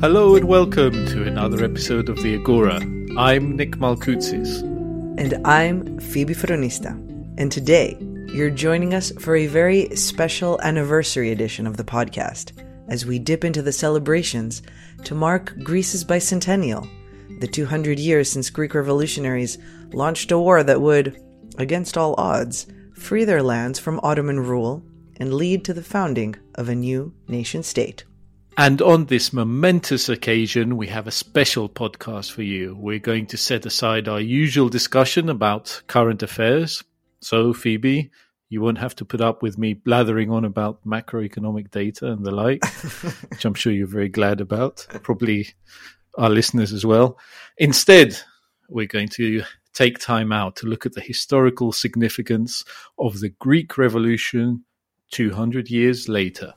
Hello and welcome to another episode of the Agora. I'm Nick Malkoutsis. And I'm Phoebe Fronista. And today, you're joining us for a very special anniversary edition of the podcast as we dip into the celebrations to mark Greece's bicentennial, the 200 years since Greek revolutionaries launched a war that would, against all odds, free their lands from Ottoman rule and lead to the founding of a new nation state. And on this momentous occasion, we have a special podcast for you. We're going to set aside our usual discussion about current affairs. So, Phoebe, you won't have to put up with me blathering on about macroeconomic data and the like, which I'm sure you're very glad about. Probably our listeners as well. Instead, we're going to take time out to look at the historical significance of the Greek Revolution 200 years later.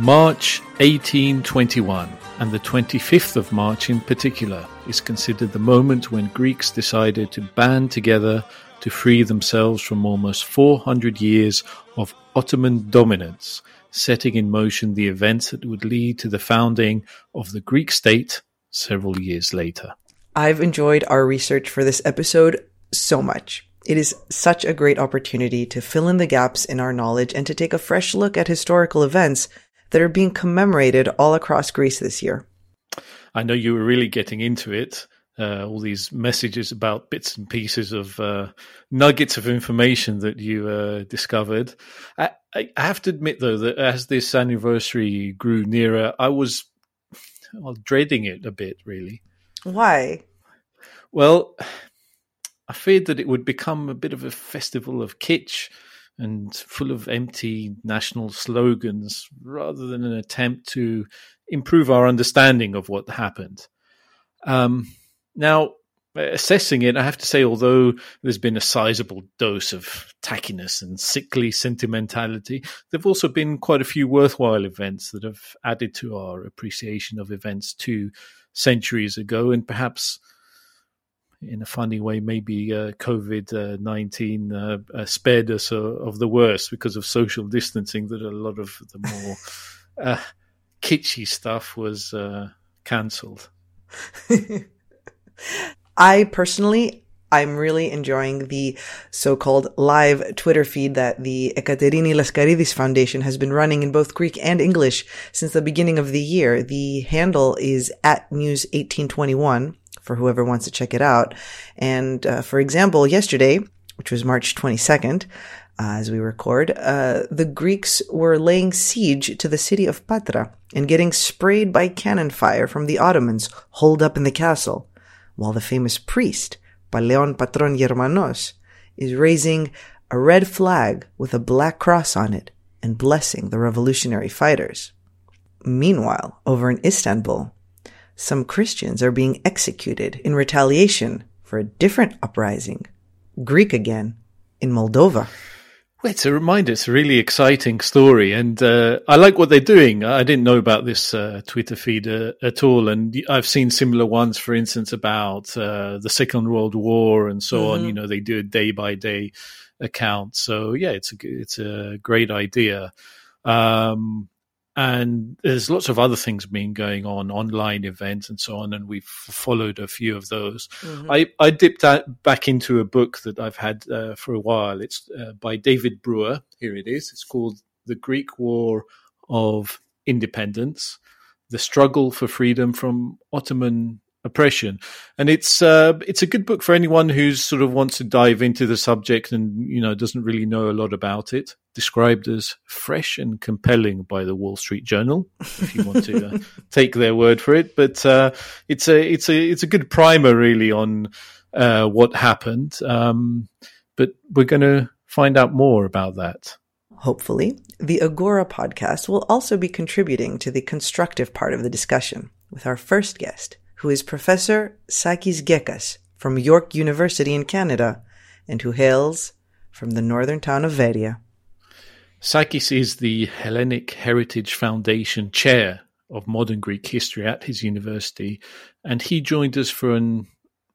March 1821, and the 25th of March in particular, is considered the moment when Greeks decided to band together to free themselves from almost 400 years of Ottoman dominance, setting in motion the events that would lead to the founding of the Greek state several years later. I've enjoyed our research for this episode so much. It is such a great opportunity to fill in the gaps in our knowledge and to take a fresh look at historical events that are being commemorated all across Greece this year. I know you were really getting into it. Uh, all these messages about bits and pieces of uh, nuggets of information that you uh, discovered. I, I, have to admit, though, that as this anniversary grew nearer, I was well, dreading it a bit, really. Why? Well, I feared that it would become a bit of a festival of kitsch and full of empty national slogans rather than an attempt to improve our understanding of what happened. Um, now, assessing it, I have to say, although there's been a sizable dose of tackiness and sickly sentimentality, there have also been quite a few worthwhile events that have added to our appreciation of events two centuries ago, and perhaps in a funny way, maybe uh, COVID nineteen uh, uh, spared us of the worst because of social distancing. That a lot of the more uh, kitschy stuff was uh, cancelled. I personally I'm really enjoying the so-called live Twitter feed that the Aikaterini Laskaridis Foundation has been running in both Greek and English since the beginning of the year. The handle is at news 1821 for whoever wants to check it out. And uh, for example, yesterday, which was March 22nd, uh, as we record, uh, the Greeks were laying siege to the city of Patra and getting sprayed by cannon fire from the Ottomans holed up in the castle, while the famous priest, Paleon Patron Germanos, is raising a red flag with a black cross on it and blessing the revolutionary fighters. Meanwhile, over in Istanbul, some Christians are being executed in retaliation for a different uprising. Greek again, in Moldova. Well, it's a reminder. It's a really exciting story, and uh, I like what they're doing. I didn't know about this uh, Twitter feed uh, at all, and I've seen similar ones, for instance, about uh, the Second World War and so mm-hmm. on. You know, they do a day by day account. So yeah, it's a it's a great idea. Um, and there's lots of other things being going on, online events and so on, and we've followed a few of those. Mm-hmm. I, I dipped back into a book that I've had uh, for a while. It's uh, by David Brewer. Here it is. It's called The Greek War of Independence: The Struggle for Freedom from Ottoman oppression. And it's uh, it's a good book for anyone who's sort of wants to dive into the subject and you know doesn't really know a lot about it. Described as fresh and compelling by the wall street journal if you want to uh, take their word for it. But uh, it's a it's a it's a good primer really on uh, what happened. Um, but we're going to find out more about that. Hopefully, the Agora podcast will also be contributing to the constructive part of the discussion with our first guest, who is Professor Sakis Gekas from York University in Canada and who hails from the northern town of Veria. Sakis is the Hellenic Heritage Foundation chair of modern Greek history at his university, and he joined us for an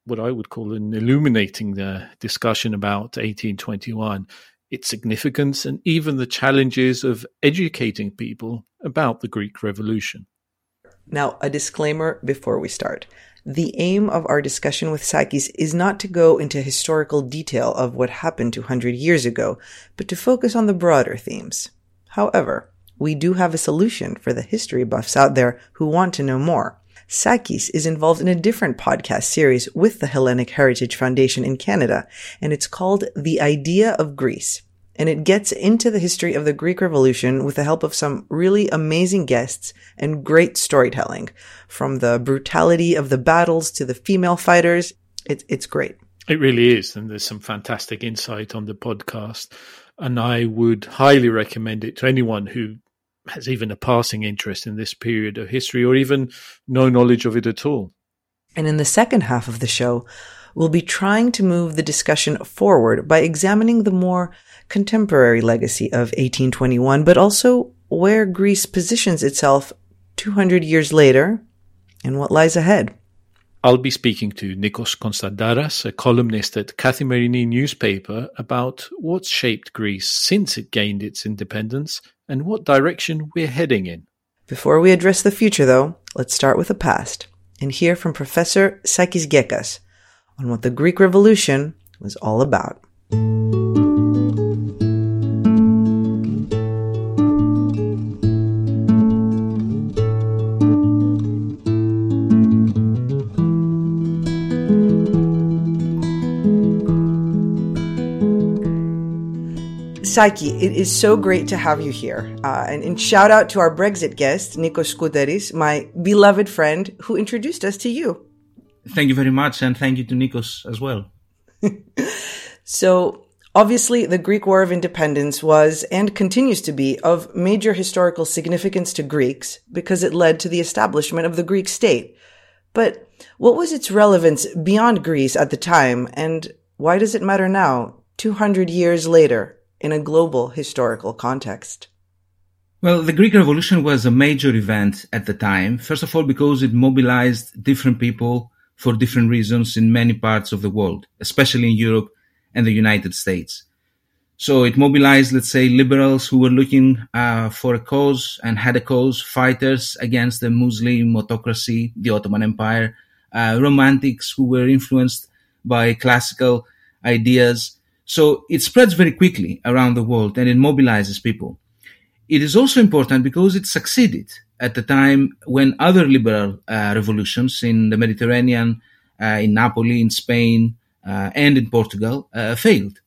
what I would call an illuminating uh, discussion about 1821, its significance, and even the challenges of educating people about the Greek Revolution. Now, a disclaimer before we start. The aim of our discussion with Sakis is not to go into historical detail of what happened 200 years ago, but to focus on the broader themes. However, we do have a solution for the history buffs out there who want to know more. Sakis is involved in a different podcast series with the Hellenic Heritage Foundation in Canada, and it's called The Idea of Greece. And it gets into the history of the Greek Revolution with the help of some really amazing guests and great storytelling. From the brutality of the battles to the female fighters, it's, it's great. It really is. And there's some fantastic insight on the podcast. And I would highly recommend it to anyone who has even a passing interest in this period of history or even no knowledge of it at all. And in the second half of the show, we'll be trying to move the discussion forward by examining the more contemporary legacy of 1821, but also where Greece positions itself 200 years later and what lies ahead. I'll be speaking to Nikos Konstandaras, a columnist at Kathimerini newspaper, about what's shaped Greece since it gained its independence and what direction we're heading in. Before we address the future, though, let's start with the past and hear from Professor Sakis Gekas on what the Greek Revolution was all about. Sakis, it is so great to have you here. Uh, and, and, shout out to our Brexit guest, Nikos Skoutaris, my beloved friend who introduced us to you. Thank you very much. And thank you to Nikos as well. so, obviously, the Greek War of Independence was and continues to be of major historical significance to Greeks because it led to the establishment of the Greek state. But what was its relevance beyond Greece at the time, and why does it matter now, 200 years later? in a global historical context? Well, the Greek Revolution was a major event at the time. First of all, because it mobilized different people for different reasons in many parts of the world, especially in Europe and the United States. So it mobilized, let's say, liberals who were looking uh, for a cause and had a cause, fighters against the Muslim autocracy, the Ottoman Empire, uh, romantics who were influenced by classical ideas, so it spreads very quickly around the world and it mobilizes people. It is also important because it succeeded at the time when other liberal uh, revolutions in the Mediterranean, uh, in Napoli, in Spain, uh, and in Portugal uh, failed.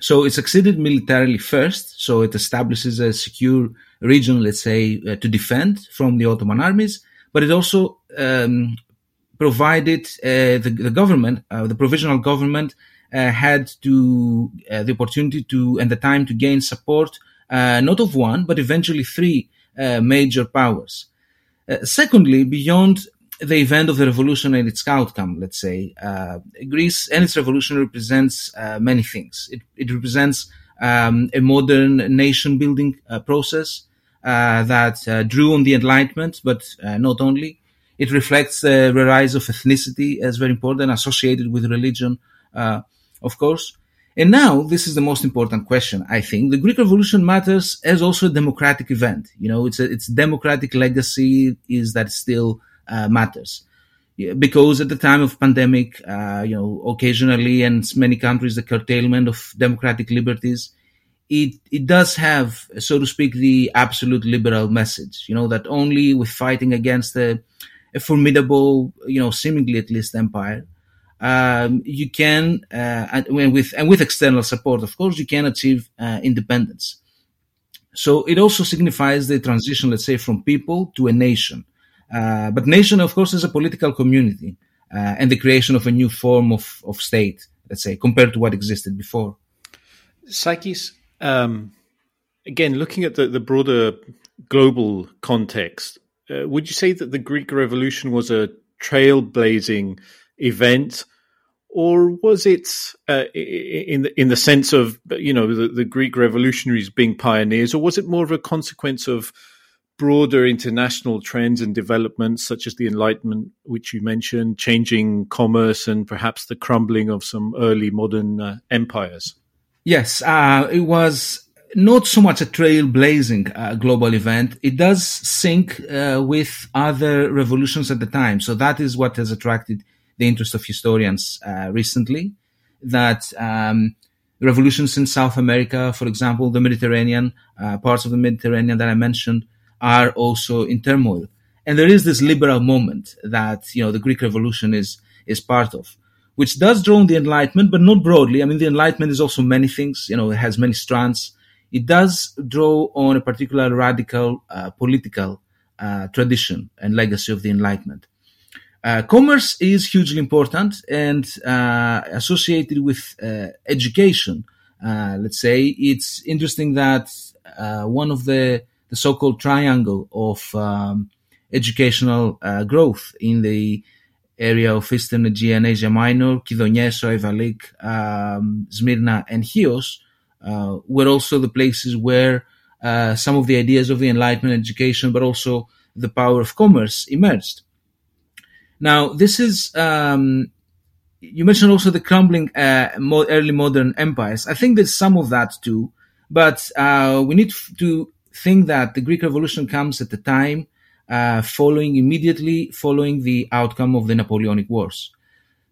So it succeeded militarily first. So it establishes a secure region, let's say, uh, to defend from the Ottoman armies, but it also um, provided uh, the, the, government, the provisional government, uh, had to uh, the opportunity to and the time to gain support uh, not of one but eventually three major powers. secondly, beyond the event of the revolution and its outcome, let's say, uh, Greece and its revolution represents uh, many things. It, it represents um, a modern nation building uh, process that drew on the Enlightenment, but not only. It reflects the rise of ethnicity as very important, associated with religion of course. And now, this is the most important question, I think. The Greek Revolution matters as also a democratic event. You know, it's a, its democratic legacy is that still uh, matters. Because at the time of pandemic, uh, you know, occasionally and many countries, the curtailment of democratic liberties, it, it does have, so to speak, the absolute liberal message, you know, that only with fighting against a, a formidable, you know, seemingly at least empire, um, you can, uh, and with and with external support, of course, you can achieve uh, independence. So it also signifies the transition, let's say, from people to a nation. Uh, but nation, of course, is a political community uh, and the creation of a new form of, of state, let's say, compared to what existed before. Sakis, um, again, looking at the, the broader global context, uh, would you say that the Greek Revolution was a trailblazing event? or was it uh, in the, in the sense of you know the, the, Greek revolutionaries being pioneers, or was it more of a consequence of broader international trends and developments such as the Enlightenment, which you mentioned, changing commerce and perhaps the crumbling of some early modern uh, empires? Yes, uh, it was not so much a trailblazing uh, global event. It does sync uh, with other revolutions at the time, so that is what has attracted the interest of historians uh, recently. That um, revolutions in South America, for example, the Mediterranean, uh, parts of the Mediterranean that I mentioned, are also in turmoil. And there is this liberal moment that, you know, the Greek Revolution is, is part of, which does draw on the Enlightenment, but not broadly. I mean, the Enlightenment is also many things, you know, it has many strands. It does draw on a particular radical uh, political uh, tradition and legacy of the Enlightenment. Uh, commerce is hugely important and uh, associated with uh, education. Uh, let's say it's interesting that uh, one of the the so-called triangle of um, educational uh, growth in the area of Eastern Aegean Asia Minor, Kydonieso, Ayvalik, um, Smyrna, and Chios, were also the places where some of the ideas of the Enlightenment education, but also the power of commerce emerged. Now, this is, um, you mentioned also the crumbling uh, early modern empires. I think there's some of that too, but uh, we need to think that the Greek Revolution comes at the time uh, following immediately following the outcome of the Napoleonic Wars.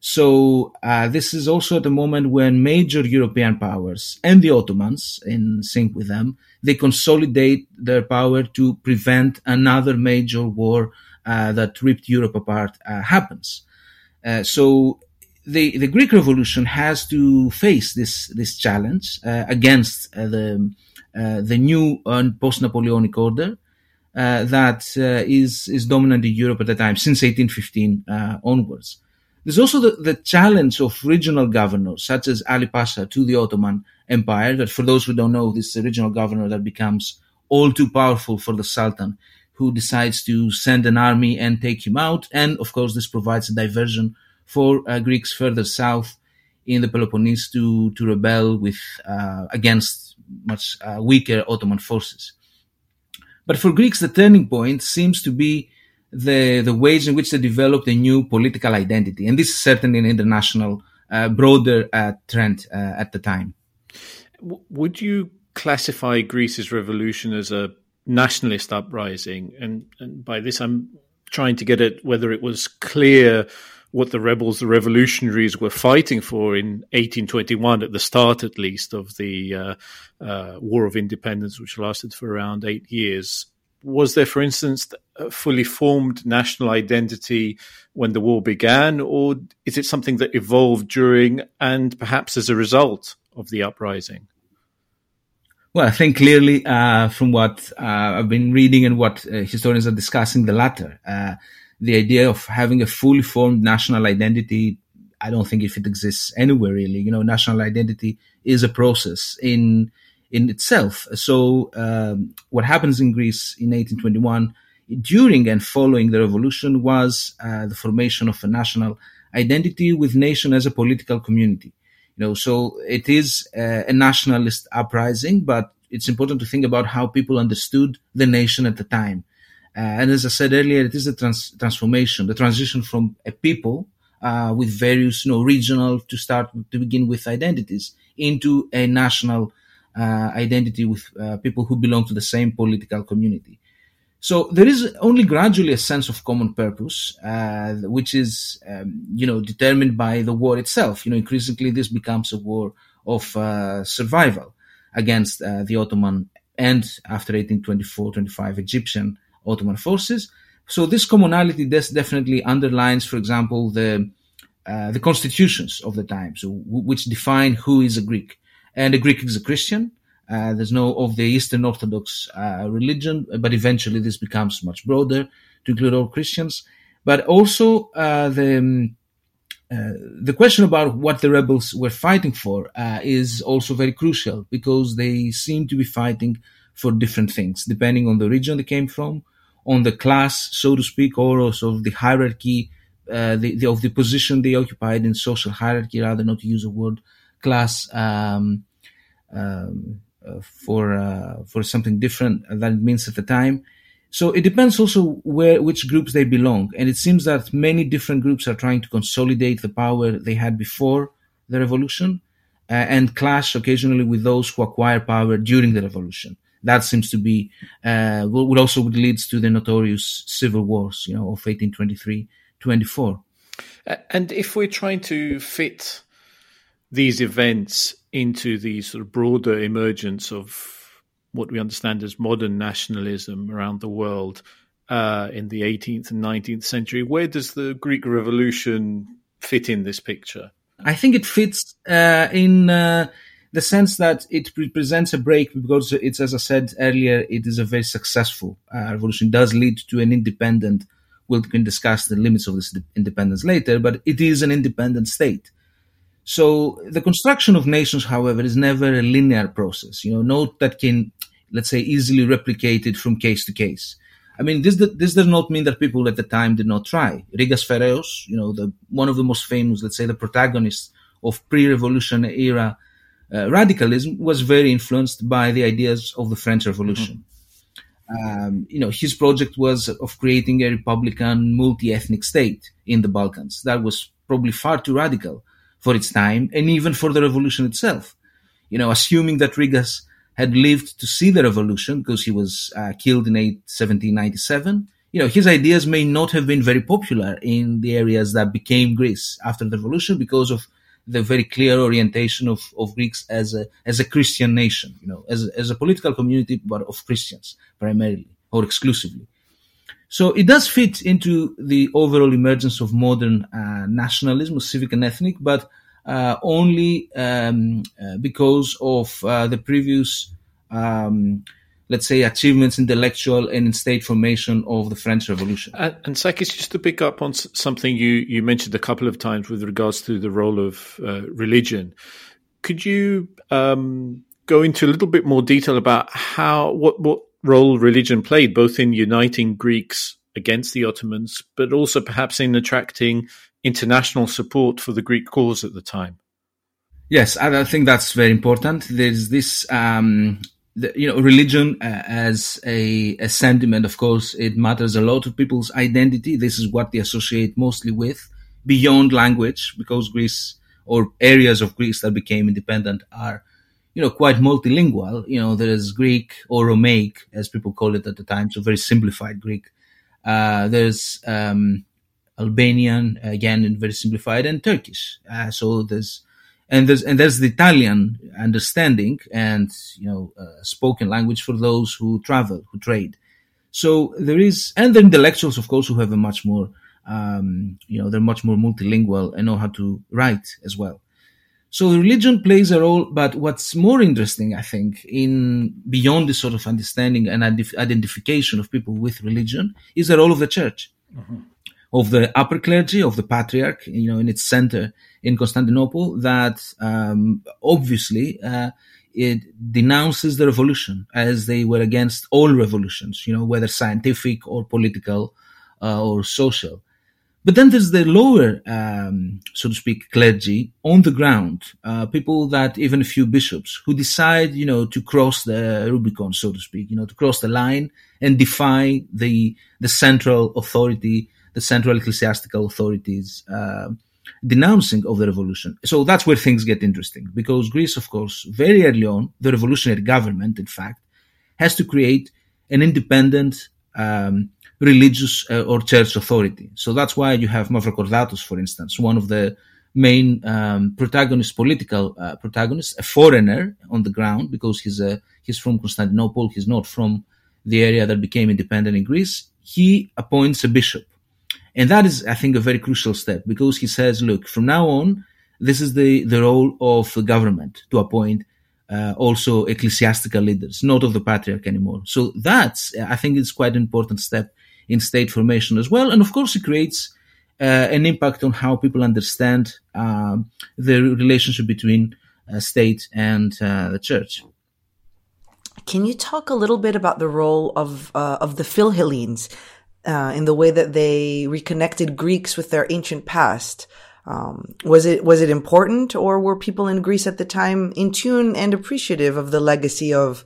So uh, this is also at a moment when major European powers and the Ottomans, in sync with them, they consolidate their power to prevent another major war that ripped Europe apart uh, happens. Uh, so the the Greek Revolution has to face this this challenge against the the new post Napoleonic order. Uh, that uh, is is dominant in Europe at the time since 1815 uh, onwards. There's also the, the, challenge of regional governors such as Ali Pasha to the Ottoman Empire. That for those who don't know, this regional governor that becomes all too powerful for the Sultan who decides to send an army and take him out. And of course, this provides a diversion for uh, Greeks further south in the Peloponnese to, to rebel with, uh, against much uh, weaker Ottoman forces. But for Greeks, the turning point seems to be the, the ways in which they developed a new political identity. And this is certainly an international, uh, broader uh, trend uh, at the time. Would you classify Greece's revolution as a nationalist uprising, and, and by this I'm trying to get at whether it was clear what the rebels, the revolutionaries, were fighting for in 1821, at the start at least of the uh, uh, War of Independence, which lasted for around eight years. Was there, for instance, a fully formed national identity when the war began, or is it something that evolved during and perhaps as a result of the uprising? Well, I think clearly uh, from what uh, I've been reading and what uh, historians are discussing, the latter, uh, the idea of having a fully formed national identity, I don't think if it exists anywhere really. You know, national identity is a process in in itself. So, um, what happens in Greece in 1821, during and following the revolution, was uh, the formation of a national identity with nation as a political community. You know, so it is uh, a nationalist uprising, but it's important to think about how people understood the nation at the time. Uh, and as I said earlier, it is a trans- transformation, the transition from a people uh, with various, you know, regional to start to begin with identities into a national uh, identity with uh, people who belong to the same political community. So there is only gradually a sense of common purpose, uh, which is, um, you know, determined by the war itself. You know, increasingly this becomes a war of uh, survival against uh, the Ottoman and after 1824-25 Egyptian Ottoman forces. So this commonality definitely underlines, for example, the uh, the constitutions of the time, so w- which define who is a Greek. And a Greek is a Christian, uh, there's no of the Eastern Orthodox uh, religion, but eventually this becomes much broader to include all Christians. But also uh, the um, uh, the question about what the rebels were fighting for uh, is also very crucial because they seem to be fighting for different things, depending on the region they came from, on the class, so to speak, or also of the hierarchy, uh, the, the, of the position they occupied in social hierarchy, rather not to use a word class um, um, for uh, for something different than it means at the time. So it depends also where which groups they belong, and it seems that many different groups are trying to consolidate the power they had before the revolution, uh, and clash occasionally with those who acquire power during the revolution. That seems to be uh, what also leads to the notorious civil wars, you know, of 1823-24. And if we're trying to fit these events into the sort of broader emergence of what we understand as modern nationalism around the world uh, in the 18th and 19th century, where does the Greek Revolution fit in this picture? I think it fits uh, in uh, the sense that it represents a break because it's, as I said earlier, it is a very successful uh, revolution. It does lead to an independent. We can discuss the limits of this independence later, but it is an independent state. So the construction of nations, however, is never a linear process. You know, note that can, let's say, easily replicated from case to case. I mean, this this does not mean that people at the time did not try. Rigas Feraios, you know, the one of the most famous, let's say, the protagonists of pre-revolution era uh, radicalism, was very influenced by the ideas of the French Revolution. Mm-hmm. Um, you know, his project was of creating a republican, multi-ethnic state in the Balkans. That was probably far too radical for its time, and even for the revolution itself. You know, assuming that Rigas had lived to see the revolution because he was uh, killed in 1797. You know, his ideas may not have been very popular in the areas that became Greece after the revolution because of the very clear orientation of, of Greeks as a, as a Christian nation, you know, as, as a political community, but of Christians primarily or exclusively. So it does fit into the overall emergence of modern uh, nationalism, civic and ethnic, but uh, only um, uh, because of uh, the previous, um, let's say, achievements, intellectual and in state formation of the French Revolution. And, and Sakis, just to pick up on something you, you mentioned a couple of times with regards to the role of uh, religion, could you um, go into a little bit more detail about how what what role religion played both in uniting Greeks against the Ottomans, but also perhaps in attracting international support for the Greek cause at the time. Yes, I think that's very important. There's this, um, the, you know, religion uh, as a, a, sentiment. Of course, it matters a lot to people's identity. This is what they associate mostly with, beyond language, because Greece or areas of Greece that became independent are, you know, quite multilingual. You know, there is Greek or Romaic, as people call it at the time, so very simplified Greek. Uh, there's um, Albanian, again, very simplified, and Turkish. Uh, so there's, and there's, and there's the Italian understanding and, you know, uh, spoken language for those who travel, who trade. So there is, and the intellectuals, of course, who have a much more, um, you know, they're much more multilingual and know how to write as well. So religion plays a role, but what's more interesting, I think, in beyond this sort of understanding and identification of people with religion is the role of the church. Mm-hmm of the upper clergy, of the patriarch, you know, in its center in Constantinople, that um, obviously uh, it denounces the revolution as they were against all revolutions, you know, whether scientific or political uh, or social. But then there's the lower, um, so to speak, clergy on the ground, uh, people that even a few bishops who decide, you know, to cross the Rubicon, so to speak, you know, to cross the line and defy the the central authority the central ecclesiastical authorities uh, denouncing of the revolution. So that's where things get interesting because Greece, of course, very early on, the revolutionary government, in fact, has to create an independent um, religious uh, or church authority. So that's why you have Mavrokordatos, for instance, one of the main um, protagonists, political uh, protagonists, a foreigner on the ground because he's a, he's from Constantinople, he's not from the area that became independent in Greece. He appoints a bishop and that is, I think, a very crucial step because he says, look, from now on, this is the, the role of the government to appoint uh, also ecclesiastical leaders, not of the patriarch anymore. So that's, I think, it's quite an important step in state formation as well. And of course, it creates uh, an impact on how people understand um, the relationship between uh, state and uh, the church. Can you talk a little bit about the role of uh, of the Philhellenes uh, in the way that they reconnected Greeks with their ancient past? Um, was it was it important, or were people in Greece at the time in tune and appreciative of the legacy of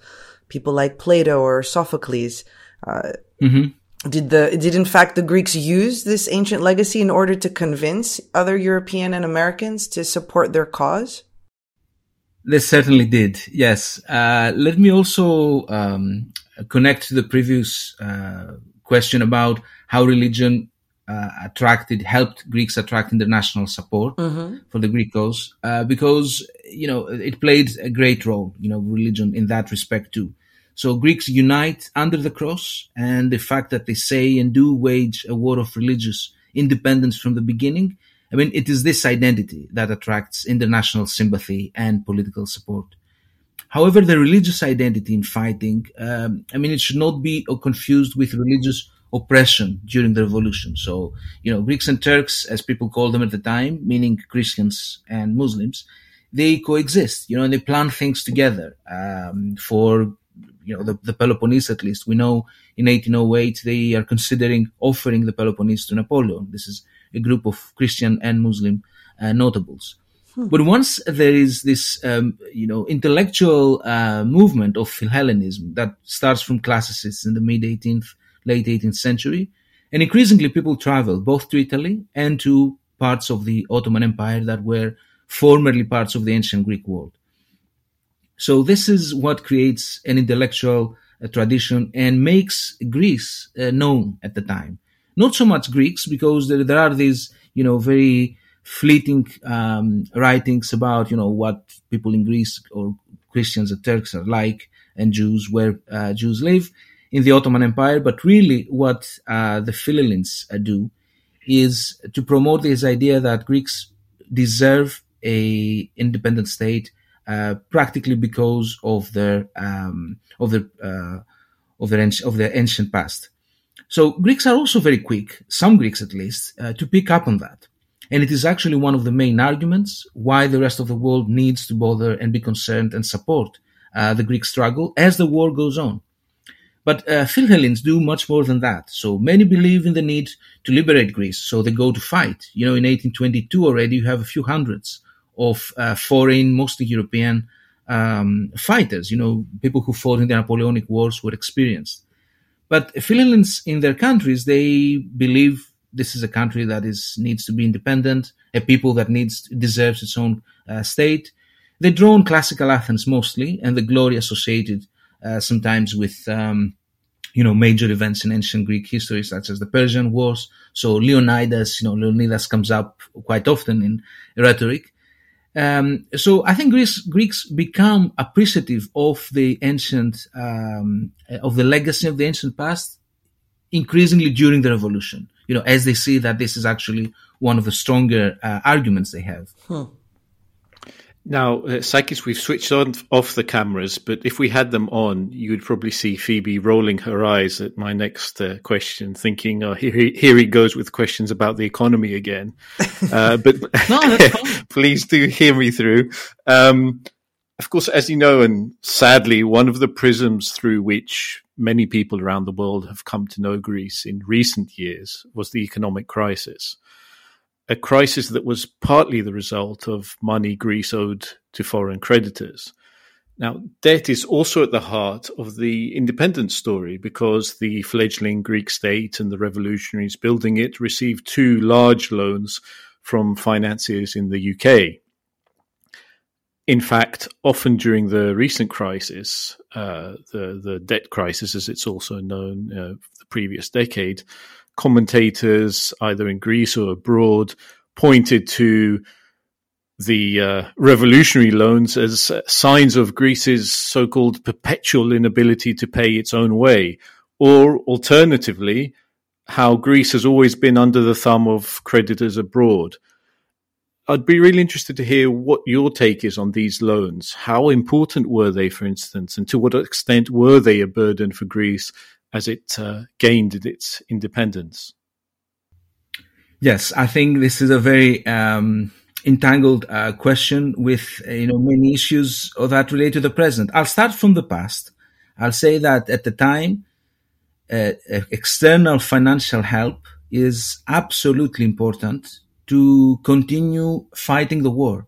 people like Plato or Sophocles? Uh, mm-hmm. Did the did in fact the Greeks use this ancient legacy in order to convince other European and Americans to support their cause? They certainly did. Yes. Uh, let me also um, connect to the previous uh, question about how religion uh, attracted, helped Greeks attract international support mm-hmm. for the Greek cause, uh, because you know it played a great role. You know, religion in that respect too. So Greeks unite under the cross, and the fact that they say and do wage a war of religious independence from the beginning I mean, it is this identity that attracts international sympathy and political support. However, the religious identity in fighting, um, I mean, it should not be confused with religious oppression during the revolution. So, you know, Greeks and Turks, as people called them at the time, meaning Christians and Muslims, they coexist, you know, and they plan things together um, for, you know, the, the Peloponnese at least. We know in 1808 they are considering offering the Peloponnese to Napoleon. This is a group of Christian and Muslim uh, notables. Hmm. But once there is this, um, you know, intellectual uh, movement of Philhellenism that starts from classicists in the mid 18th, late 18th century, and increasingly people travel both to Italy and to parts of the Ottoman Empire that were formerly parts of the ancient Greek world. So this is what creates an intellectual uh, tradition and makes Greece uh, known at the time. Not so much Greeks because there, there are these, you know, very fleeting um, writings about, you know, what people in Greece or Christians or Turks are like and Jews, where uh, Jews live in the Ottoman Empire. But really what uh, the Philhellenes uh, do is to promote this idea that Greeks deserve a independent state uh, practically because of their um, of their uh, of their of their ancient past. So Greeks are also very quick, some Greeks at least, uh, to pick up on that. And it is actually one of the main arguments why the rest of the world needs to bother and be concerned and support uh, the Greek struggle as the war goes on. But uh, Philhellenes do much more than that. So many believe in the need to liberate Greece, so they go to fight. You know, in 1822 already, you have a few hundreds of uh, foreign, mostly European um, fighters. You know, people who fought in the Napoleonic Wars were experienced. But Philhellenes in their countries, they believe this is a country that is needs to be independent, a people that needs deserves its own uh, state. They draw on classical Athens mostly, and the glory associated sometimes with um, you know major events in ancient Greek history, such as the Persian Wars. So Leonidas, you know Leonidas comes up quite often in rhetoric. Um, so I think Greece, Greeks become appreciative of the ancient, um, of the legacy of the ancient past, increasingly during the revolution. You know, as they see that this is actually one of the stronger uh, arguments they have. Hmm. Now, uh, Sakis, we've switched on off the cameras, but if we had them on, you would probably see Phoebe rolling her eyes at my next uh, question, thinking, "Oh, here he, here he goes with questions about the economy again." Uh, but no, please do hear me through. Um, of course, as you know, and sadly, one of the prisms through which many people around the world have come to know Greece in recent years was the economic crisis a crisis that was partly the result of money Greece owed to foreign creditors. Now, debt is also at the heart of the independence story because the fledgling Greek state and the revolutionaries building it received two large loans from financiers in the UK. In fact, often during the recent crisis, uh, the, the debt crisis, as it's also known, uh, the previous decade, commentators, either in Greece or abroad, pointed to the uh, revolutionary loans as signs of Greece's so called perpetual inability to pay its own way, or alternatively, how Greece has always been under the thumb of creditors abroad. I'd be really interested to hear what your take is on these loans. How important were they, for instance, and to what extent were they a burden for Greece as it uh, gained its independence? Yes, I think this is a very um, entangled uh, question with uh, you know many issues that relate to the present. I'll start from the past. I'll say that at the time, uh, external financial help is absolutely important to continue fighting the war.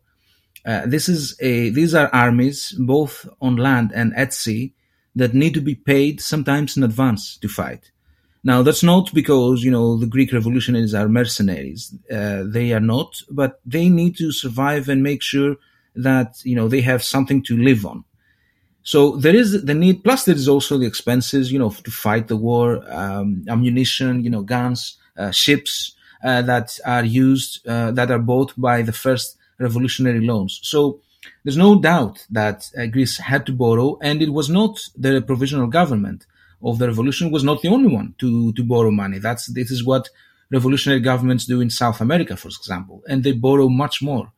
Uh, this is a, these are armies, both on land and at sea, that need to be paid sometimes in advance to fight. Now, that's not because, you know, the Greek revolutionaries are mercenaries. Uh, they are not, but they need to survive and make sure that, you know, they have something to live on. So there is the need, plus there is also the expenses, you know, to fight the war, um, ammunition, you know, guns, uh, ships, uh, that are used, uh, that are bought by the first revolutionary loans. So there's no doubt that uh, Greece had to borrow, and it was not the provisional government of the revolution was not the only one to, to borrow money. That's, this is what revolutionary governments do in South America, for example, and they borrow much more.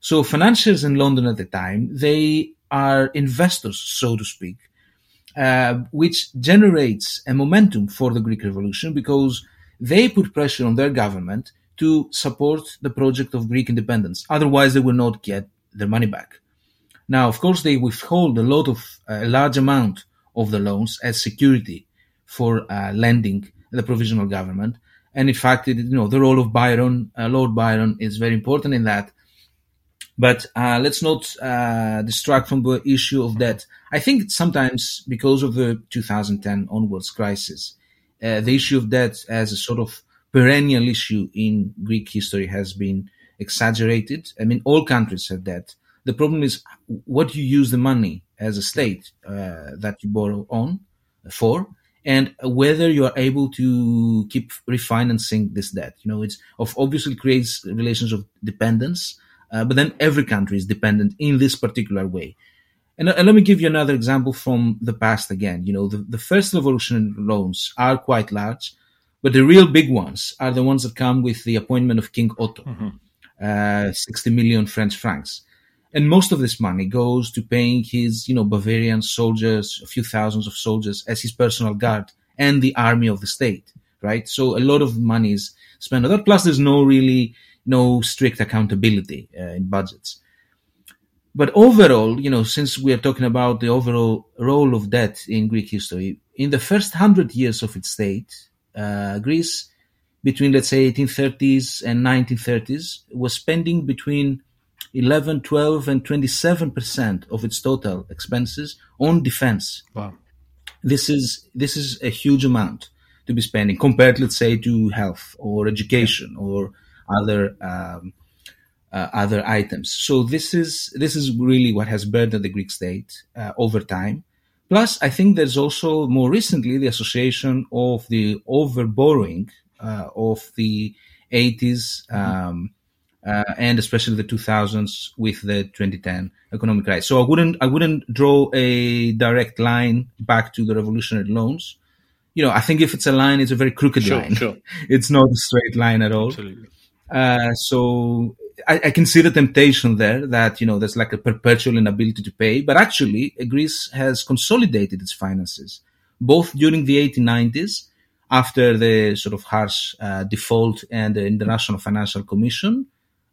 So financiers in London at the time, they are investors, so to speak, uh, which generates a momentum for the Greek revolution because they put pressure on their government to support the project of Greek independence. Otherwise, they will not get their money back. Now, of course, they withhold a lot of a large amount of the loans as security for uh, lending the provisional government. And in fact, it, you know, the role of Byron, uh, Lord Byron, is very important in that. But uh, let's not uh, distract from the issue of debt. I think sometimes because of the 2010 onwards crisis, uh, the issue of debt as a sort of perennial issue in Greek history has been exaggerated. I mean, all countries have debt. The problem is what you use the money as a state uh, that you borrow on for, and whether you are able to keep refinancing this debt. You know, it's of obviously creates relations of dependence, uh, but then every country is dependent in this particular way. And, and, let me give you another example from the past again. You know, the, the first revolution loans are quite large, but the real big ones are the ones that come with the appointment of King Otto, mm-hmm. Uh, 60 million French francs. And most of this money goes to paying his, you know, Bavarian soldiers, a few thousands of soldiers as his personal guard and the army of the state, right? So a lot of money is spent on that. Plus, there's no really, no strict accountability uh, in budgets. But overall, you know, since we are talking about the overall role of debt in Greek history, in the first hundred years of its state, uh, Greece, between let's say 1830s and 1930s, was spending between 11, 12, and 27 percent of its total expenses on defense. Wow. This is this is a huge amount to be spending compared, let's say, to health or education or other um, uh, other items. So this is this is really what has burdened the Greek state uh, over time. Plus, I think there's also more recently the association of the over borrowing uh, of the 80s. Mm-hmm. Um, uh, and especially the 2000s with the 2010 economic crisis. So I wouldn't I wouldn't draw a direct line back to the revolutionary loans. You know, I think if it's a line, it's a very crooked sure, line. Sure. it's not a straight line at all. Absolutely. Uh, so I, I, can see the temptation there that you know there's like a perpetual inability to pay, but actually Greece has consolidated its finances both during the 1890s after the sort of harsh uh, default and the International Financial Commission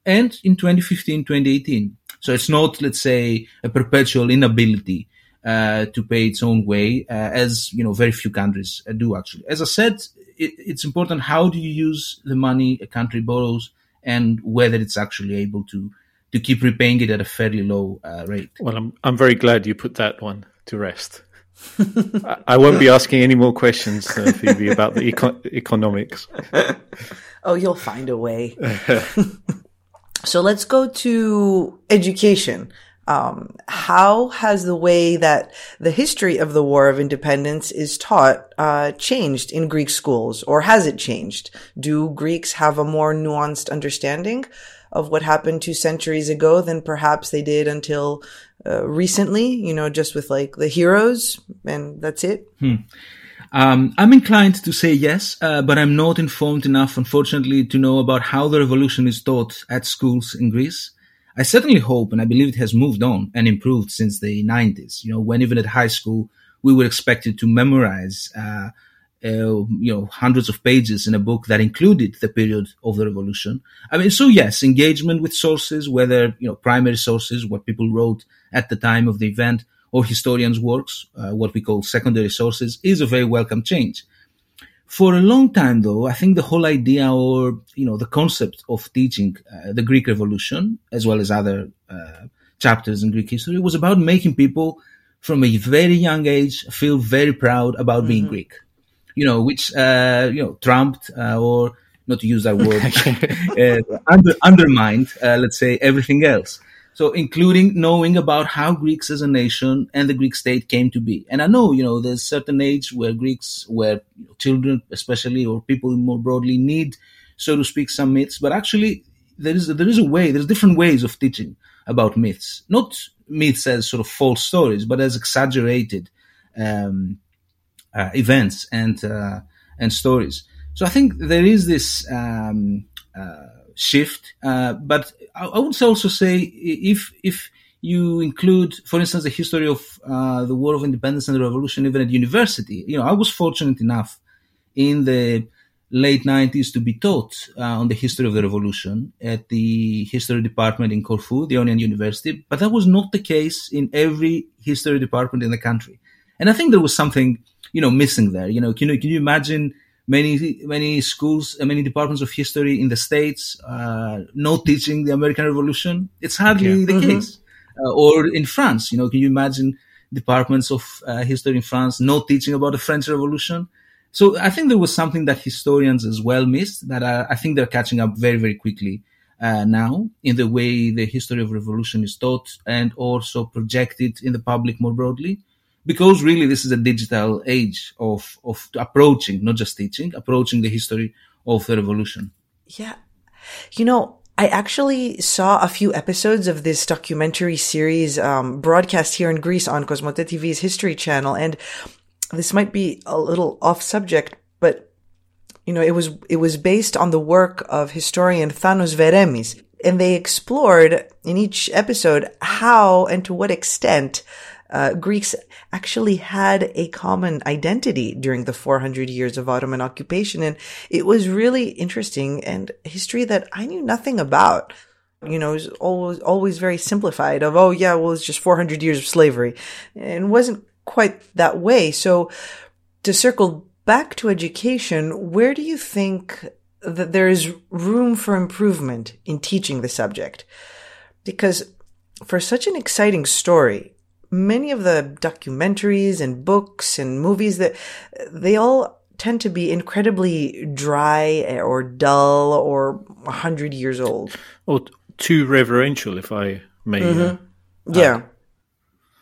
and in 2015, 2018. So it's not, let's say, a perpetual inability uh, to pay its own way, uh, as you know, very few countries uh, do actually. As I said, it, it's important how do you use the money a country borrows, and whether it's actually able to to keep repaying it at a fairly low uh, rate. Well, I'm I'm very glad you put that one to rest. I, won't be asking any more questions, uh, Phoebe, about the eco- economics. oh, you'll find a way. So let's go to education. Um, how has the way that the history of the War of Independence is taught uh, changed in Greek schools, or has it changed? Do Greeks have a more nuanced understanding of what happened two centuries ago than perhaps they did until uh, recently? You know, just with like the heroes, and that's it. Hmm. Um, I'm inclined to say yes, uh, but I'm not informed enough, unfortunately, to know about how the revolution is taught at schools in Greece. I certainly hope, and I believe it has moved on and improved since the 90s. You know, when even at high school, we were expected to memorize, uh, uh, you know, hundreds of pages in a book that included the period of the revolution. I mean, so yes, engagement with sources, whether, you know, primary sources, what people wrote at the time of the event, or historians' works, uh, what we call secondary sources, is a very welcome change. For a long time, though, I think the whole idea or, you know, the concept of teaching uh, the Greek Revolution, as well as other uh, chapters in Greek history, was about making people from a very young age feel very proud about mm-hmm. being Greek. You know, which, uh, you know, trumped uh, or not to use that word, uh, under, undermined, uh, let's say, everything else. So, including knowing about how Greeks as a nation and the Greek state came to be. And I know, you know, there's certain age where Greeks, where children, especially, or people more broadly, need, so to speak, some myths. But actually, there is there is a way. There's different ways of teaching about myths. Not myths as sort of false stories, but as exaggerated um, events and uh, and stories. So I think there is this um, uh, shift. Uh, but I, I, would also say if if you include, for instance, the history of uh, the War of Independence and the Revolution, even at university, you know, I was fortunate enough in the late 90s to be taught uh, on the history of the revolution at the history department in Corfu, the Ionian University, but that was not the case in every history department in the country. And I think there was something, you know, missing there. You know, can you, can you imagine many many schools, uh, many departments of history in the states uh, not teaching the American Revolution. It's hardly yeah. the mm-hmm. case. Uh, or in France, you know, can you imagine departments of uh, history in France not teaching about the French Revolution? So I think there was something that historians as well missed that I, I think they're catching up very very quickly. Uh, now in the way the history of revolution is taught and also projected in the public more broadly because really this is a digital age of, of approaching, not just teaching, approaching the history of the revolution. Yeah. You know, I actually saw a few episodes of this documentary series um, broadcast here in Greece on Cosmote TV's History Channel, and this might be a little off subject, but you know, it was it was based on the work of historian Thanos Veremis, and they explored in each episode how and to what extent uh, Greeks actually had a common identity during the 400 years of Ottoman occupation. And it was really interesting and history that I knew nothing about. You know, it was always, always very simplified of, oh yeah, well, it's just 400 years of slavery. And wasn't quite that way. So to circle back to education, where do you think that there is room for improvement in teaching the subject? Because for such an exciting story, many of the documentaries and books and movies that they all tend to be incredibly dry or dull or 100 years old. Or too reverential, if I may. Uh, mm-hmm. Uh, yeah.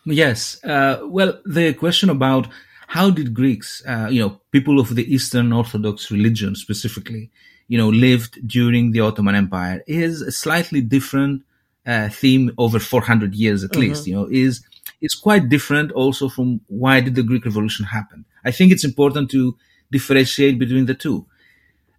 yes. Uh, well, the question about how did Greeks, uh, you know, people of the Eastern Orthodox religion specifically, you know, lived during the Ottoman Empire is a slightly different uh, theme over 400 years at mm-hmm. least, you know, is is quite different also from why did the Greek Revolution happen. I think it's important to differentiate between the two.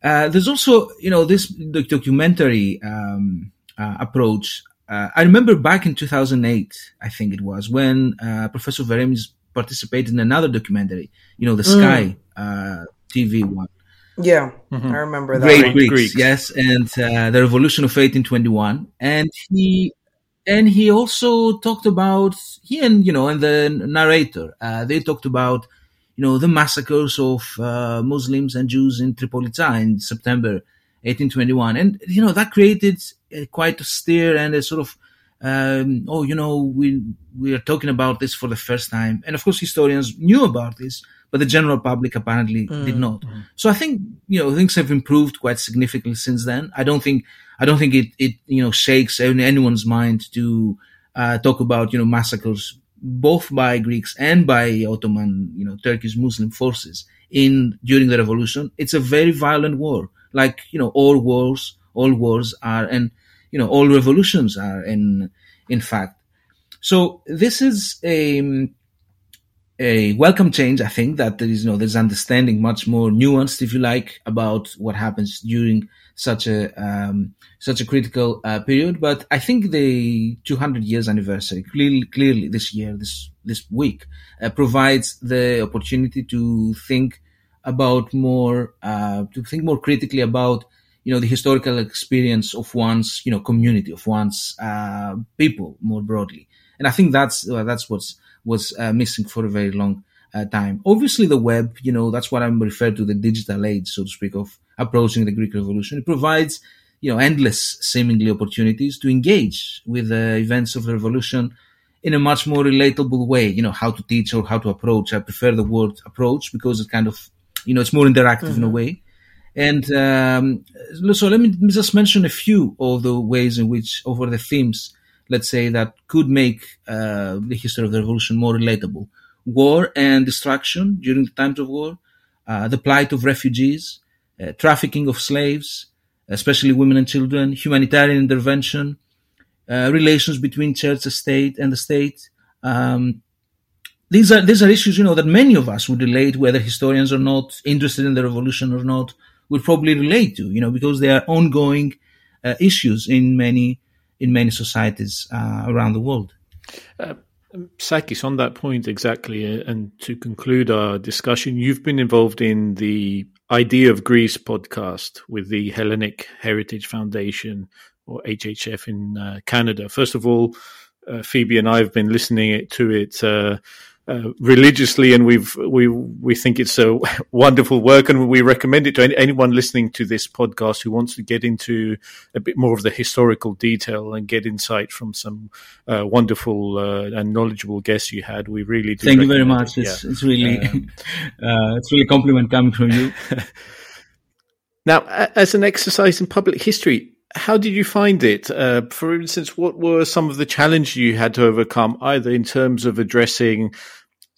Uh, there's also, you know, this the documentary um, uh, approach. Uh, I remember back in 2008, I think it was, when uh, Professor Veremis participated in another documentary, you know, the mm. Sky uh, TV one. Yeah, mm-hmm. I remember that. Great Greeks, Greeks, yes, and uh, the Revolution of 1821. And he and he also talked about he and you know and the narrator uh, they talked about you know the massacres of uh, Muslims and Jews in Tripolitsa in September 1821, and you know that created a, quite a stir and a sort of um, oh you know we we are talking about this for the first time, and of course historians knew about this, but the general public apparently mm. did not. Mm. So I think you know things have improved quite significantly since then. I don't think I don't think it it you know shakes anyone's mind to uh, talk about you know massacres both by Greeks and by Ottoman you know Turkish Muslim forces in during the revolution. It's a very violent war, like you know all wars all wars are and you know all revolutions are in in fact. So this is a a welcome change. I think that there is, you know, there's understanding much more nuanced, if you like, about what happens during such a um, such a critical uh, period. But I think the 200 years anniversary clearly, clearly this year, this this week, uh, provides the opportunity to think about more, uh, to think more critically about you know the historical experience of one's you know community, of one's uh, people more broadly. And I think that's that's what's was uh, missing for a very long uh, time. Obviously, the web, you know, that's what I'm referring to the digital age, so to speak, of approaching the Greek Revolution. It provides, you know, endless seemingly opportunities to engage with the events of the revolution in a much more relatable way. You know, how to teach or how to approach. I prefer the word approach because it's kind of, you know, it's more interactive mm-hmm. in a mm-hmm. way. And um, so let me just mention a few of the ways in which, over the themes, let's say, that could make uh, the history of the revolution more relatable. War and destruction during the times of war, uh, the plight of refugees, uh, trafficking of slaves, especially women and children, humanitarian intervention, uh, relations between church, and state, and the state. Um, these are these are issues, you know, that many of us would relate, whether historians or not, interested in the revolution or not, would probably relate to, you know, because they are ongoing uh, issues in many in many societies uh, around the world. Uh, Sakis, on that point exactly, uh, and to conclude our discussion, you've been involved in the Idea of Greece podcast with the Hellenic Heritage Foundation, or HHF in uh, Canada. First of all, uh, Phoebe and I have been listening to it uh, religiously, and we've we we think it's a wonderful work, and we recommend it to any, anyone listening to this podcast who wants to get into a bit more of the historical detail and get insight from some uh, wonderful uh, and knowledgeable guests you had. We really do. Thank you very much. It. It's, yeah. it's really um, uh, it's really a compliment coming from you. now, as an exercise in public history, how did you find it? Uh, for instance, what were some of the challenges you had to overcome, either in terms of addressing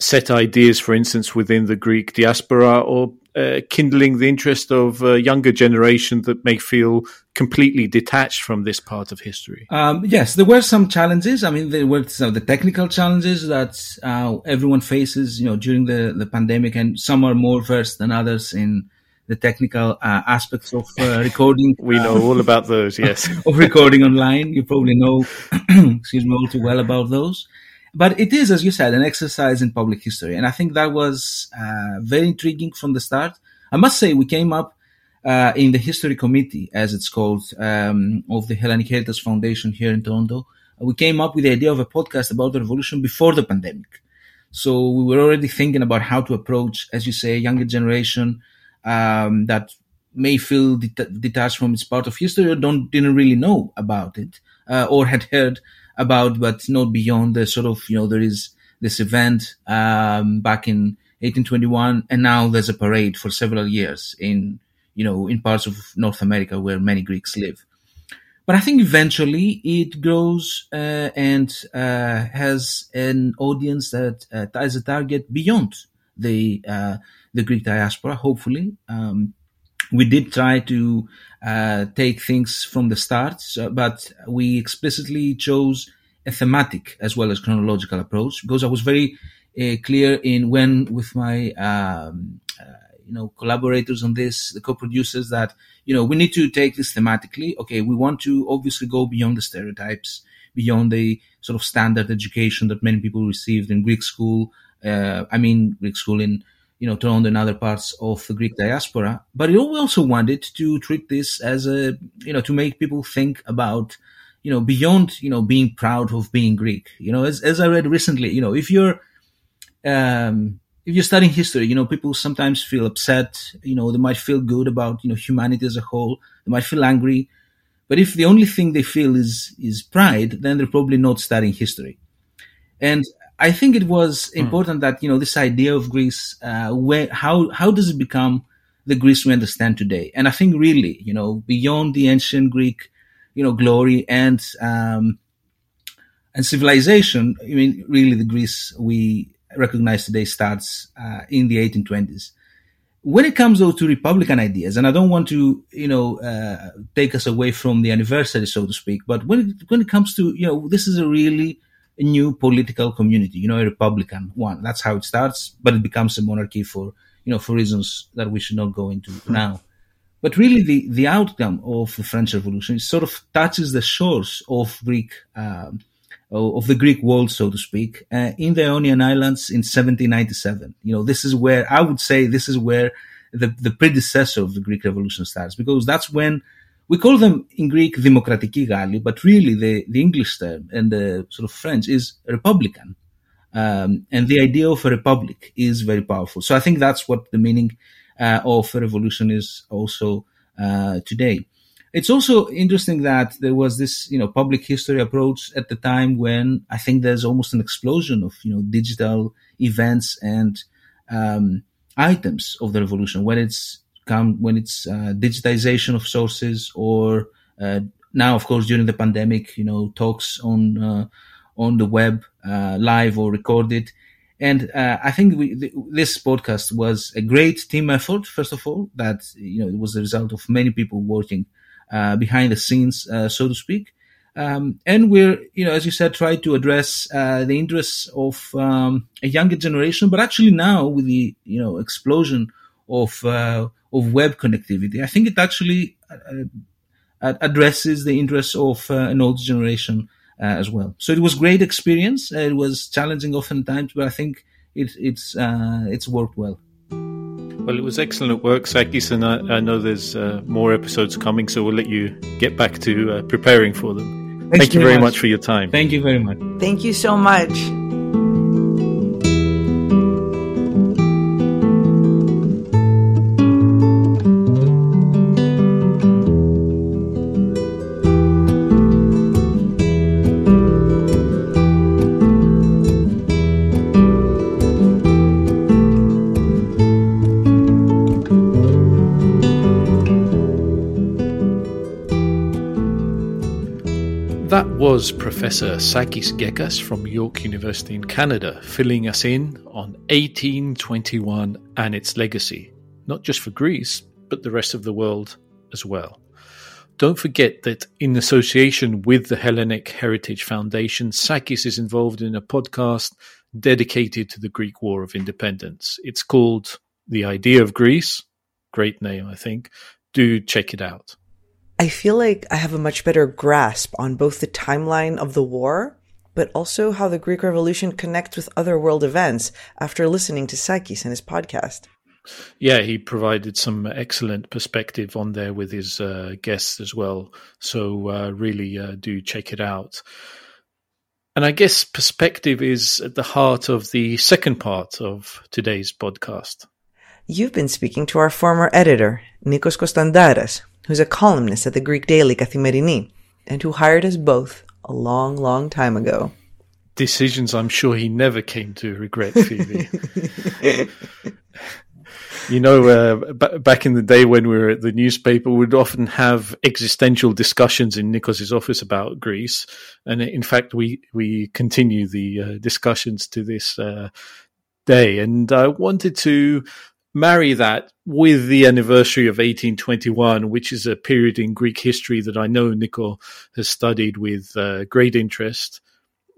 set ideas, for instance, within the Greek diaspora, or uh, kindling the interest of a younger generation that may feel completely detached from this part of history? Um, yes, there were some challenges. I mean, there were some the technical challenges that uh, everyone faces, you know, during the, the pandemic, and some are more versed than others in the technical uh, aspects of uh, recording. we know uh, all about those, yes. of recording online. You probably know, excuse me, all too well about those. But it is, as you said, an exercise in public history. And I think that was uh, very intriguing from the start. I must say, we came up uh, in the history committee, as it's called, um, of the Hellenic Heritage Foundation here in Toronto. We came up with the idea of a podcast about the revolution before the pandemic. So we were already thinking about how to approach, as you say, a younger generation um, that may feel det- detached from its part of history or don't didn't really know about it uh, or had heard about, but not beyond the sort of, you know, there is this event, um, back in 1821, and now there's a parade for several years in, you know, in parts of North America where many Greeks live. But I think eventually it grows uh, and uh, has an audience that uh, ties a target beyond the uh, the Greek diaspora. Hopefully, um, we did try to uh, take things from the start, so, but we explicitly chose a thematic as well as chronological approach because I was very uh, clear in when with my um, uh, you know collaborators on this, the co-producers, that you know we need to take this thematically. Okay, we want to obviously go beyond the stereotypes, beyond the sort of standard education that many people received in Greek school. Uh, I mean Greek school in you know, Toronto and other parts of the Greek diaspora. But we also wanted to treat this as a, you know, to make people think about, you know, beyond, you know, being proud of being Greek. You know, as, as I read recently, you know, if you're, um, if you're studying history, you know, people sometimes feel upset, you know, they might feel good about, you know, humanity as a whole. They might feel angry. But if the only thing they feel is, is pride, then they're probably not studying history. And I think it was hmm. important mm. that you know this idea of Greece, uh, where how how does it become the Greece we understand today? And I think really, you know, beyond the ancient Greek, you know, glory and um, and civilization. I mean, really, the Greece we recognize today starts uh, in the 1820s. When it comes though to Republican ideas, and I don't want to, you know, uh, take us away from the anniversary, so to speak, but when it, when it comes to, you know, this is a really new political community, you know, a Republican one. That's how it starts, but it becomes a monarchy for, you know, for reasons that we should not go into mm-hmm. now. But really, the, the outcome of the French Revolution sort of touches the shores of Greek, um, of the Greek world, so to speak, uh, in the Ionian Islands in 1797. You know, this is where I would say this is where the, the predecessor of the Greek Revolution starts, because that's when we call them in Greek "demokratiki Gali," but really the, the English term and the sort of French is republican. Um, and the idea of a republic is very powerful. So I think that's what the meaning uh, of a revolution is also uh, today. It's also interesting that there was this, you know, public history approach at the time when I think there's almost an explosion of, you know, digital events and um, items of the revolution, where it's come when it's uh, digitization of sources or uh, now, of course, during the pandemic, you know, talks on uh, on the web, uh, live or recorded. And uh, I think we, th- this podcast was a great team effort. First of all, that you know it was the result of many people working uh, behind the scenes, so to speak. Um, and we're, you know, as you said, try to address the interests of um, a younger generation, but actually now with the, you know, explosion of uh, of web connectivity, I think it actually addresses the interests of an older generation uh, as well. So it was great experience. it was challenging oftentimes, but I think it, it's uh, it's worked well. Well, it was excellent work, Sakis, and I, I know there's uh, more episodes coming, so we'll let you get back to uh, preparing for them. Thanks Thank you very much. much for your time. Thank you very much. Thank you so much. Was Professor Sakis Gekas from York University in Canada, filling us in on 1821 and its legacy, not just for Greece, but the rest of the world as well. Don't forget that in association with the Hellenic Heritage Foundation, Sakis is involved in a podcast dedicated to the Greek War of Independence. It's called The Idea of Greece. Great name, I think. Do check it out. I feel like I have a much better grasp on both the timeline of the war, but also how the Greek Revolution connects with other world events after listening to Sakis and his podcast. Yeah, he provided some excellent perspective on there with his uh, guests as well. So uh, really uh, do check it out. And I guess perspective is at the heart of the second part of today's podcast. You've been speaking to our former editor, Nikos Konstandaras, who's a columnist at the Greek daily Kathimerini, and who hired us both a long, long time ago. Decisions I'm sure he never came to regret, Phoebe. you know, uh, b- back in the day when we were at the newspaper, we'd often have existential discussions in Nikos's office about Greece, and in fact, we we continue the uh, discussions to this uh, day. And I wanted to marry that with the anniversary of 1821, which is a period in Greek history that I know Nico has studied with uh, great interest.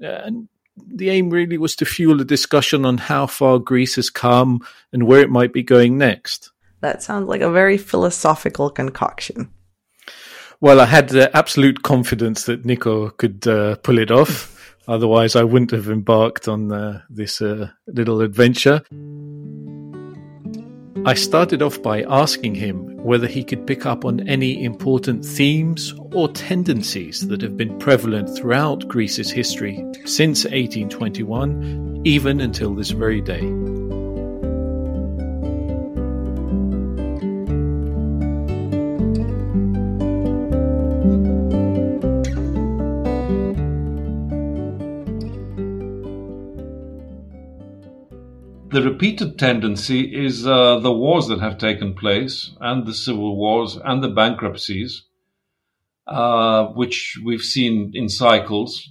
And the aim really was to fuel a discussion on how far Greece has come and where it might be going next. That sounds like a very philosophical concoction. Well, I had uh, absolute confidence that Nico could uh, pull it off. Otherwise, I wouldn't have embarked on uh, this uh, little adventure. I started off by asking him whether he could pick up on any important themes or tendencies that have been prevalent throughout Greece's history since 1821, even until this very day. The repeated tendency is uh, the wars that have taken place and the civil wars and the bankruptcies, uh, which we've seen in cycles.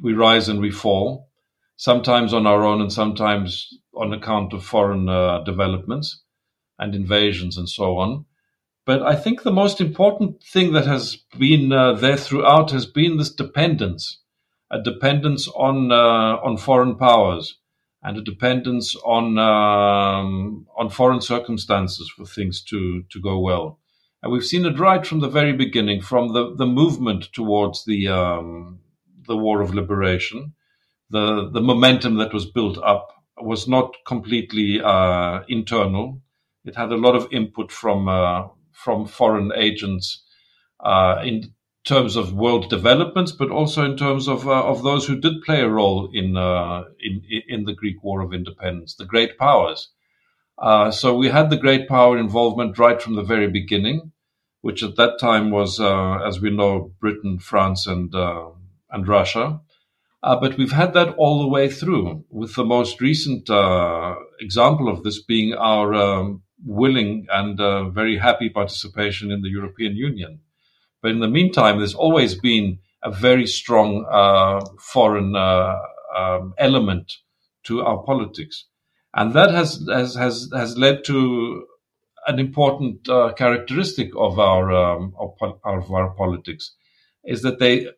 We rise and we fall, sometimes on our own and sometimes on account of foreign uh, developments and invasions and so on. But I think the most important thing that has been uh, there throughout has been this dependence, a dependence on uh, on foreign powers and a dependence on um, on foreign circumstances for things to to go well. And we've seen it right from the very beginning, from the, the movement towards the um, the war of liberation. The the momentum that was built up was not completely uh, internal. It had a lot of input from uh, from foreign agents uh, in terms of world developments, but also in terms of uh, of those who did play a role in uh, in in the Greek War of Independence, the great powers. Uh, so we had the great power involvement right from the very beginning, which at that time was, uh, as we know, Britain, France, and uh, and Russia. Uh, but we've had that all the way through, with the most recent example of this being our um, willing and very happy participation in the European Union. But in the meantime, there's always been a very strong uh, foreign uh, um, element to our politics, and that has has has, has led to an important uh, characteristic of our, um, of, of, our politics is that they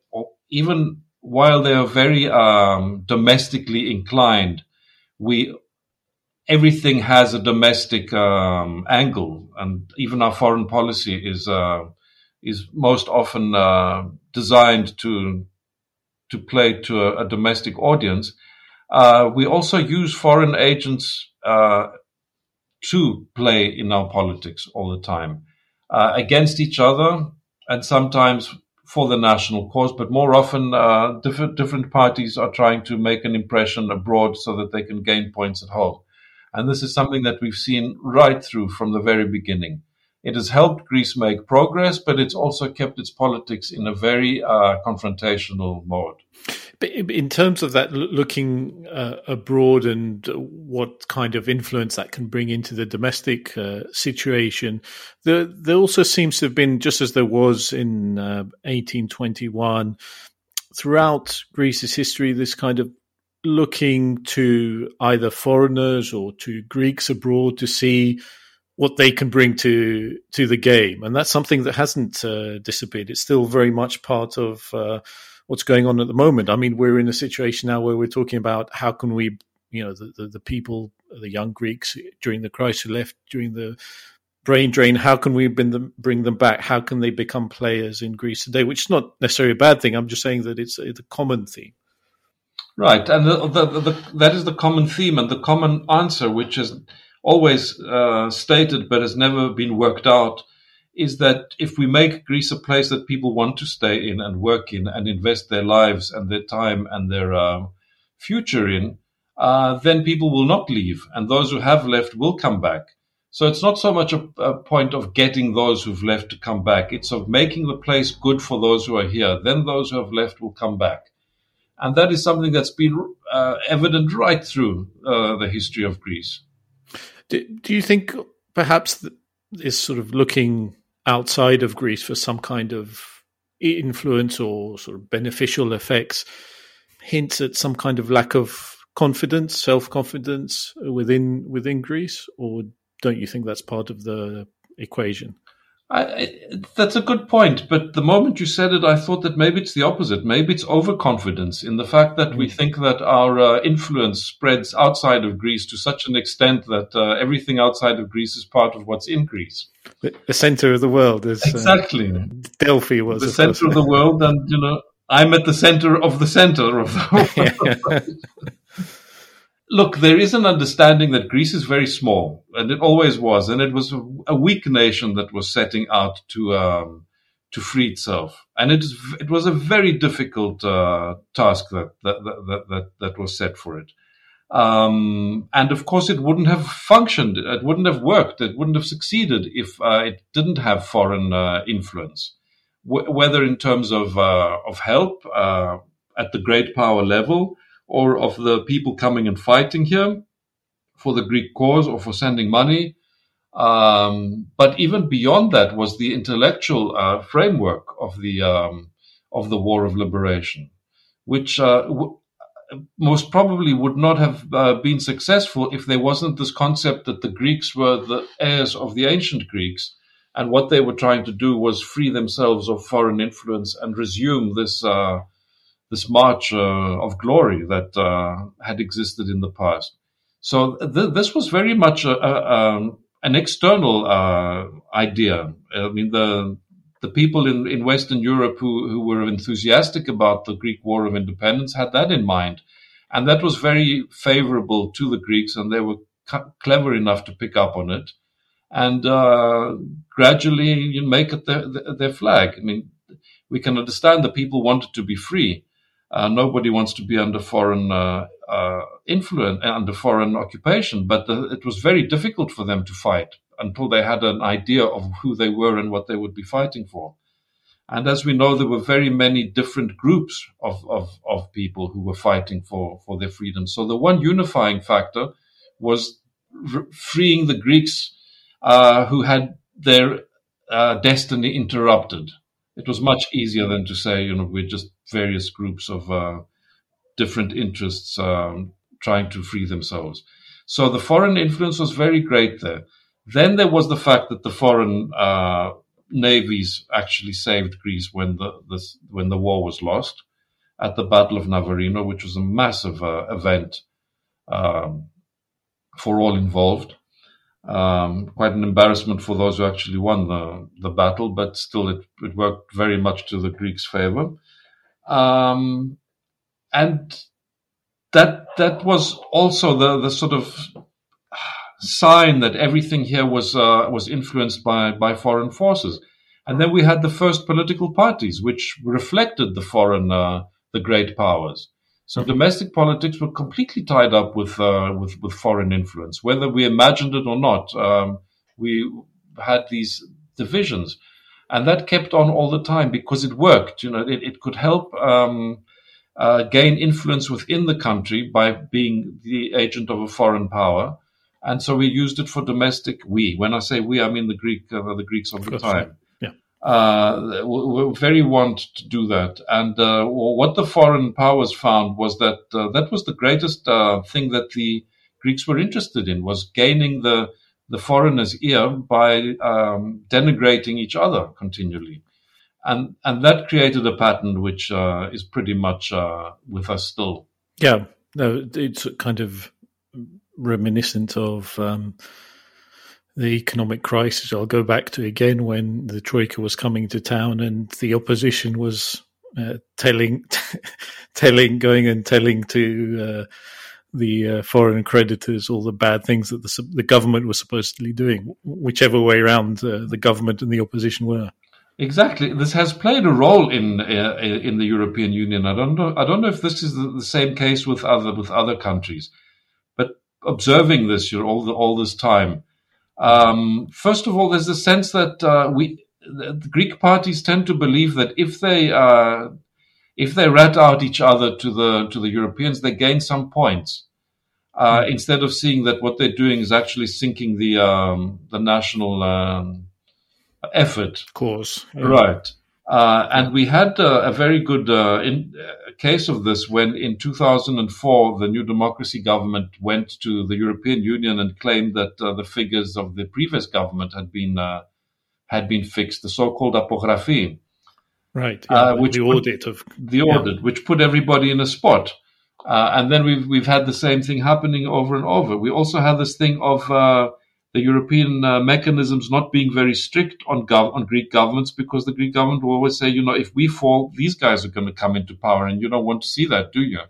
even while they are very um, domestically inclined, we everything has a domestic um, angle, and even our foreign policy is uh, is most often uh, designed to to play to a, a domestic audience. Uh, we also use foreign agents uh, to play in our politics all the time uh, against each other and sometimes for the national cause, but more often uh, different different parties are trying to make an impression abroad so that they can gain points at home. And this is something that we've seen right through from the very beginning. It has helped Greece make progress, but it's also kept its politics in a very uh, confrontational mode. In terms of that, looking uh, abroad and what kind of influence that can bring into the domestic uh, situation, there, there also seems to have been, just as there was in 1821, uh, throughout Greece's history, this kind of looking to either foreigners or to Greeks abroad to see what they can bring to to the game, and that's something that hasn't uh, disappeared. It's still very much part of uh, what's going on at the moment. I mean, we're in a situation now where we're talking about how can we, you know, the the, the people, the young Greeks during the crisis who left during the brain drain. How can we bring them bring them back? How can they become players in Greece today? Which is not necessarily a bad thing. I'm just saying that it's, it's a common theme. Right, and the, the, the, that is the common theme and the common answer, which is always uh, stated but has never been worked out is that if we make Greece a place that people want to stay in and work in and invest their lives and their time and their uh, future in, uh, then people will not leave, and those who have left will come back. So it's not so much a, a, point of getting those who've left to come back; it's of making the place good for those who are here. Then those who have left will come back, and that is something that's been uh, evident right through uh, the history of Greece. Do, do you think perhaps is sort of looking outside of Greece for some kind of influence or sort of beneficial effects hints at some kind of lack of confidence, self confidence within within Greece, or don't you think that's part of the equation? I, that's a good point, but the moment you said it, I thought that maybe it's the opposite. Maybe it's overconfidence in the fact that we mm. think that our uh, influence spreads outside of Greece to such an extent that uh, everything outside of Greece is part of what's in Greece. The center of the world is uh, exactly uh, Delphi was the center of the world, and you know I'm at the center of the center of the world. Look, there is an understanding that Greece is very small, and it always was, and it was a weak nation that was setting out to um, to free itself, and it, was a very difficult uh, task that that, that that that was set for it. Um, and of course, it wouldn't have functioned, it wouldn't have worked, it wouldn't have succeeded if uh, it didn't have foreign uh, influence, w- whether in terms of uh, of help uh, at the great power level or of the people coming and fighting here for the Greek cause or for sending money. Um, but even beyond that was the intellectual uh, framework of the um, of the War of Liberation, which uh, w- most probably would not have uh, been successful if there wasn't this concept that the Greeks were the heirs of the ancient Greeks, and what they were trying to do was free themselves of foreign influence and resume this uh, this march uh, of glory that uh, had existed in the past. So th- this was very much a, a, um, an external uh, idea. I mean, the the people in, in Western Europe who, who were enthusiastic about the Greek War of Independence had that in mind. And that was very favorable to the Greeks, and they were clever enough to pick up on it and uh, gradually you make it their, their flag. I mean, we can understand that people wanted to be free. Uh, nobody wants to be under foreign uh, uh, influence, under foreign occupation, but the, it was very difficult for them to fight until they had an idea of who they were and what they would be fighting for. And as we know, there were very many different groups of, of, of people who were fighting for, for their freedom. So the one unifying factor was r- freeing the Greeks uh, who had their uh, destiny interrupted. It was much easier than to say, you know, we're just various groups of uh, different interests um, trying to free themselves. So the foreign influence was very great there. Then there was the fact that the foreign uh, navies actually saved Greece when the, the, when the war was lost at the Battle of Navarino, which was a massive uh, event um, for all involved. Um, quite an embarrassment for those who actually won the, the battle, but still it, it worked very much to the Greeks' favor. Um, and that that was also the, the sort of sign that everything here was uh, was influenced by by foreign forces. And then we had the first political parties, which reflected the foreign uh, the great powers. So domestic politics were completely tied up with uh, with with foreign influence, whether we imagined it or not. Um, we had these divisions, and that kept on all the time because it worked. You know, it, it could help. Um, uh, gain influence within the country by being the agent of a foreign power, and so we used it for domestic. We, when I say we, I mean the Greek, uh, the Greeks of the time. Uh, very want to do that. And uh, what the foreign powers found was that uh, that was the greatest uh, thing that the Greeks were interested in was gaining the the foreigner's ear by um, denigrating each other continually. And, and that created a pattern which uh, is pretty much with us still. Yeah, no, it's kind of reminiscent of um, the economic crisis. I'll go back to again when the Troika was coming to town and the opposition was uh, telling, telling, going and telling to uh, the uh, foreign creditors all the bad things that the, the, government was supposedly doing, whichever way around uh, the government and the opposition were. Exactly, this has played a role in uh, in the European Union. I don't know. I don't know if this is the, the same case with other with other countries but observing this you all the, all this time. Um, first of all, there's a sense that uh, we the Greek parties tend to believe that if they uh, if they rat out each other to the to the Europeans, they gain some points. Uh, mm-hmm. Instead of seeing that what they're doing is actually sinking the um, the national um, effort, of course, yeah. right? Uh, and we had uh, a very good uh, in, uh, case of this when in 2004 the New Democracy government went to the European Union and claimed that uh, the figures of the previous government had been uh, had been fixed, the so-called apografi, right? Yeah, which the audit of the audit, yeah. which put everybody in a spot. and then we've we've had the same thing happening over and over. We also had this thing of the European uh, mechanisms not being very strict on gov- on Greek governments because the Greek government will always say, you know, if we fall, these guys are going to come into power, and you don't want to see that, do you?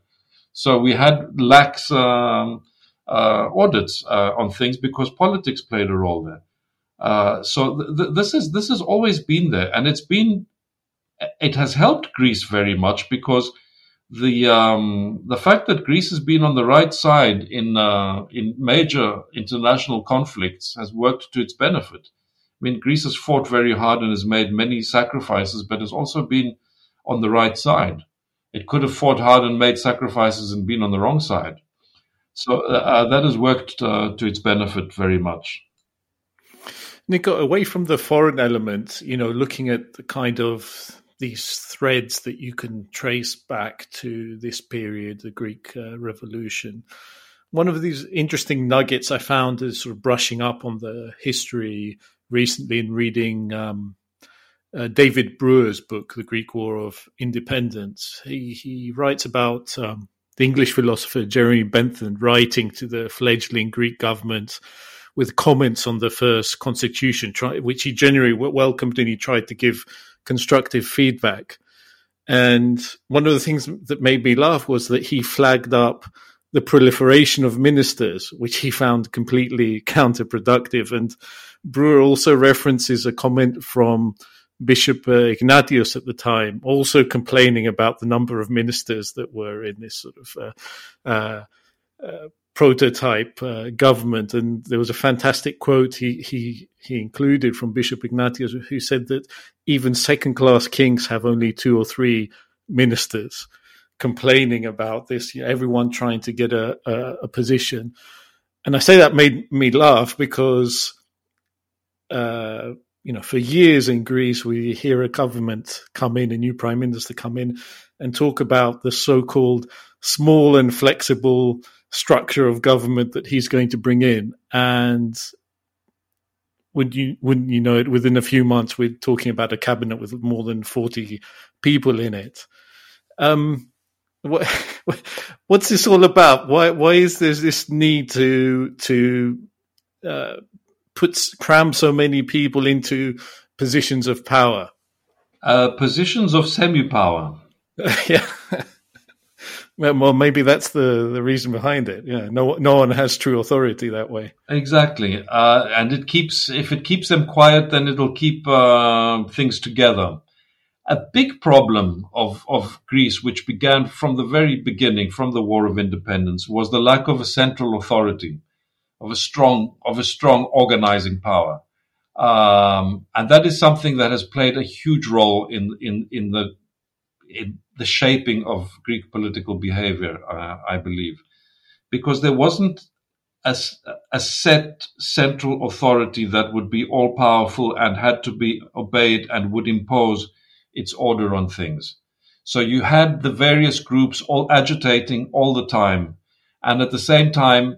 So we had lax um, uh, audits uh, on things because politics played a role there. Uh, so th- th- this is this has always been there, and it's been it has helped Greece very much because the um, the fact that Greece has been on the right side in uh, in major international conflicts has worked to its benefit. I mean, Greece has fought very hard and has made many sacrifices, but has also been on the right side. It could have fought hard and made sacrifices and been on the wrong side. So uh, uh that has worked uh, to its benefit very much. Nico, away from the foreign element, you know, looking at the kind of these threads that you can trace back to this period, the Greek uh, Revolution. One of these interesting nuggets I found is sort of brushing up on the history recently in reading um, uh, David Brewer's book, The Greek War of Independence. He, he writes about um, the English philosopher Jeremy Bentham writing to the fledgling Greek government with comments on the first constitution, try, which he generally welcomed and he tried to give constructive feedback. And one of the things that made me laugh was that he flagged up the proliferation of ministers, which he found completely counterproductive. And Brewer also references a comment from Bishop uh, Ignatius at the time, also complaining about the number of ministers that were in this sort of uh, uh, uh prototype uh, government. And there was a fantastic quote he, he, he included from Bishop Ignatius, who said that even second class kings have only two or three ministers complaining about this, you know, everyone trying to get a, a, a, position. And I say that made me laugh because uh, you know, for years in Greece, we hear a government come in, a new prime minister come in and talk about the so-called small and flexible structure of government that he's going to bring in. And would you wouldn't you know it? Within a few months, we're talking about a cabinet with more than forty people in it. Um, what, what's this all about? Why why is there this need to to uh, puts cram so many people into positions of power? Uh, positions of semi-power. yeah. Well, maybe that's the, the reason behind it. Yeah, no, no one has true authority that way. Exactly, uh, and it keeps if it keeps them quiet, then it'll keep uh, things together. A big problem of of Greece, which began from the very beginning, from the War of Independence, was the lack of a central authority of a strong of a strong organizing power, um, and that is something that has played a huge role in in in the in the shaping of Greek political behavior. Uh, I believe, because there wasn't a, a set central authority that would be all powerful and had to be obeyed and would impose its order on things. So you had the various groups all agitating all the time. And at the same time,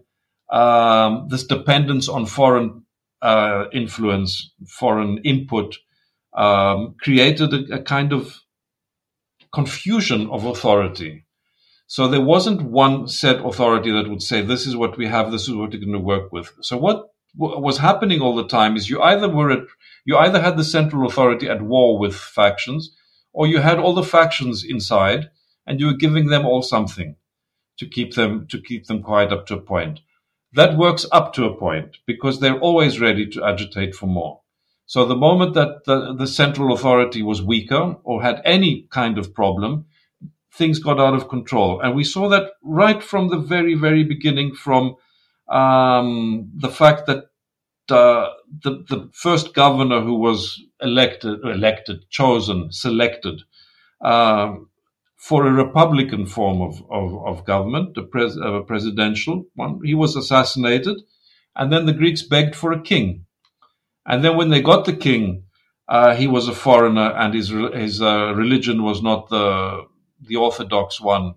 um, this dependence on foreign uh, influence, foreign input, um, created a, a, kind of confusion of authority. So there wasn't one set authority that would say, this is what we have, this is what we're going to work with. So what w- was happening all the time is you either were at, you either had the central authority at war with factions, or you had all the factions inside and you were giving them all something to keep them, to keep them quiet up to a point. That works up to a point because they're always ready to agitate for more. So the moment that the, the central authority was weaker or had any kind of problem, things got out of control. And we saw that right from the very, very beginning from um, the fact that uh, the, the first governor who was elected, elected, chosen, selected, um, for a Republican form of, of, of government, a, pres, a, presidential one. He was assassinated, and then the Greeks begged for a king. And then when they got the king, uh, he was a foreigner, and his his uh, religion was not the the orthodox one,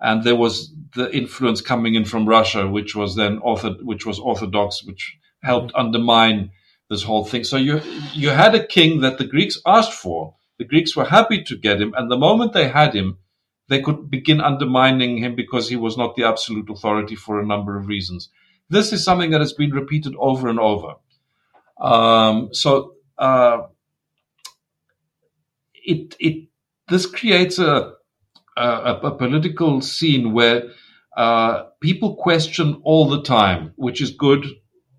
and there was the influence coming in from Russia, which was then ortho, which was orthodox, which helped undermine this whole thing. So you you had a king that the Greeks asked for, the Greeks were happy to get him, and the moment they had him, they could begin undermining him because he was not the absolute authority for a number of reasons. This is something that has been repeated over and over. Um, so uh, it it this creates a a, a political scene where uh, people question all the time, which is good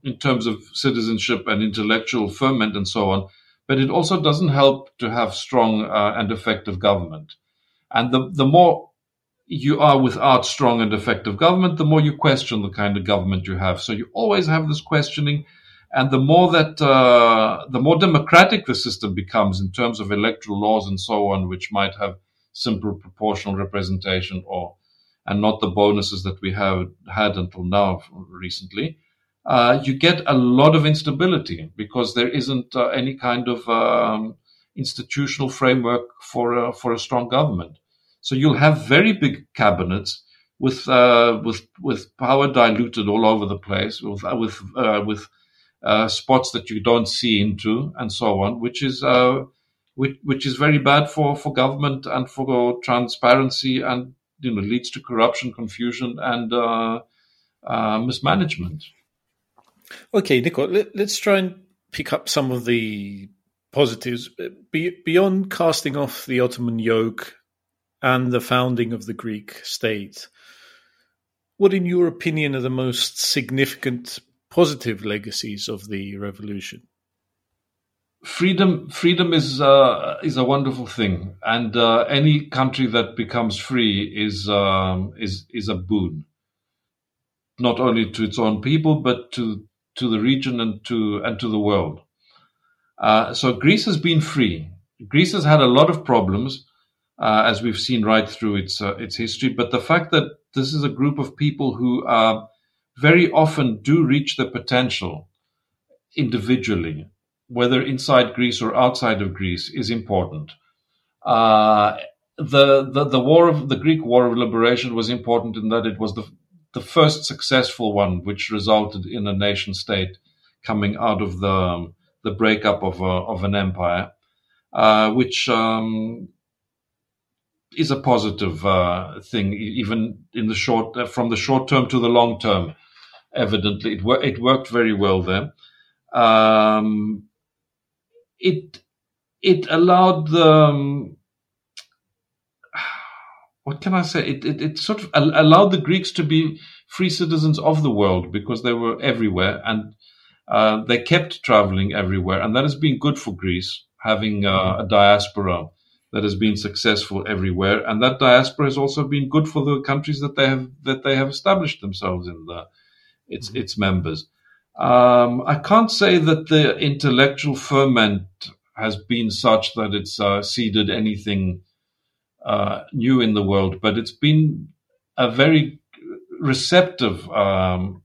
in terms of citizenship and intellectual ferment and so on but it also doesn't help to have strong uh, and effective government. And the, the more you are without strong and effective government, the more you question the kind of government you have. So you always have this questioning. And the more that, uh, the more democratic the system becomes in terms of electoral laws and so on, which might have simple proportional representation or, and not the bonuses that we have had until now recently, uh, you get a lot of instability because there isn't uh, any kind of um, institutional framework for a, for a strong government. So you'll have very big cabinets with uh, with with power diluted all over the place, with uh, with uh, with uh, spots that you don't see into, and so on, which is uh, which, which is very bad for, for government and for transparency, and you know leads to corruption, confusion, and uh, uh, mismanagement. Okay, Nico, let, us try and pick up some of the positives. Be, beyond casting off the Ottoman yoke and the founding of the Greek state, what, in your opinion, are the most significant positive legacies of the revolution? freedom freedom is uh, is a wonderful thing, and uh, any country that becomes free is um, is is a boon, not only to its own people but to to the region and to and to the world. Uh, so Greece has been free. Greece has had a lot of problems, uh, as we've seen right through its uh, its history. But the fact that this is a group of people who very often do reach their potential individually, whether inside Greece or outside of Greece, is important. Uh, the, the the war of the Greek War of Liberation was important in that it was the the first successful one, which resulted in a nation state coming out of the the breakup of a, of an empire, uh, which um, is a positive uh, thing, even in the short uh, from the short term to the long term. Evidently, it, wor- it worked very well there. Um, it it allowed the um, what can I say? It, it, it sort of allowed the Greeks to be free citizens of the world because they were everywhere and uh, they kept traveling everywhere, and that has been good for Greece having uh, a diaspora that has been successful everywhere, and that diaspora has also been good for the countries that they have that they have established themselves in the its mm-hmm. its members. Um, I can't say that the intellectual ferment has been such that it's uh, seeded anything uh, new in the world, but it's been a very receptive um,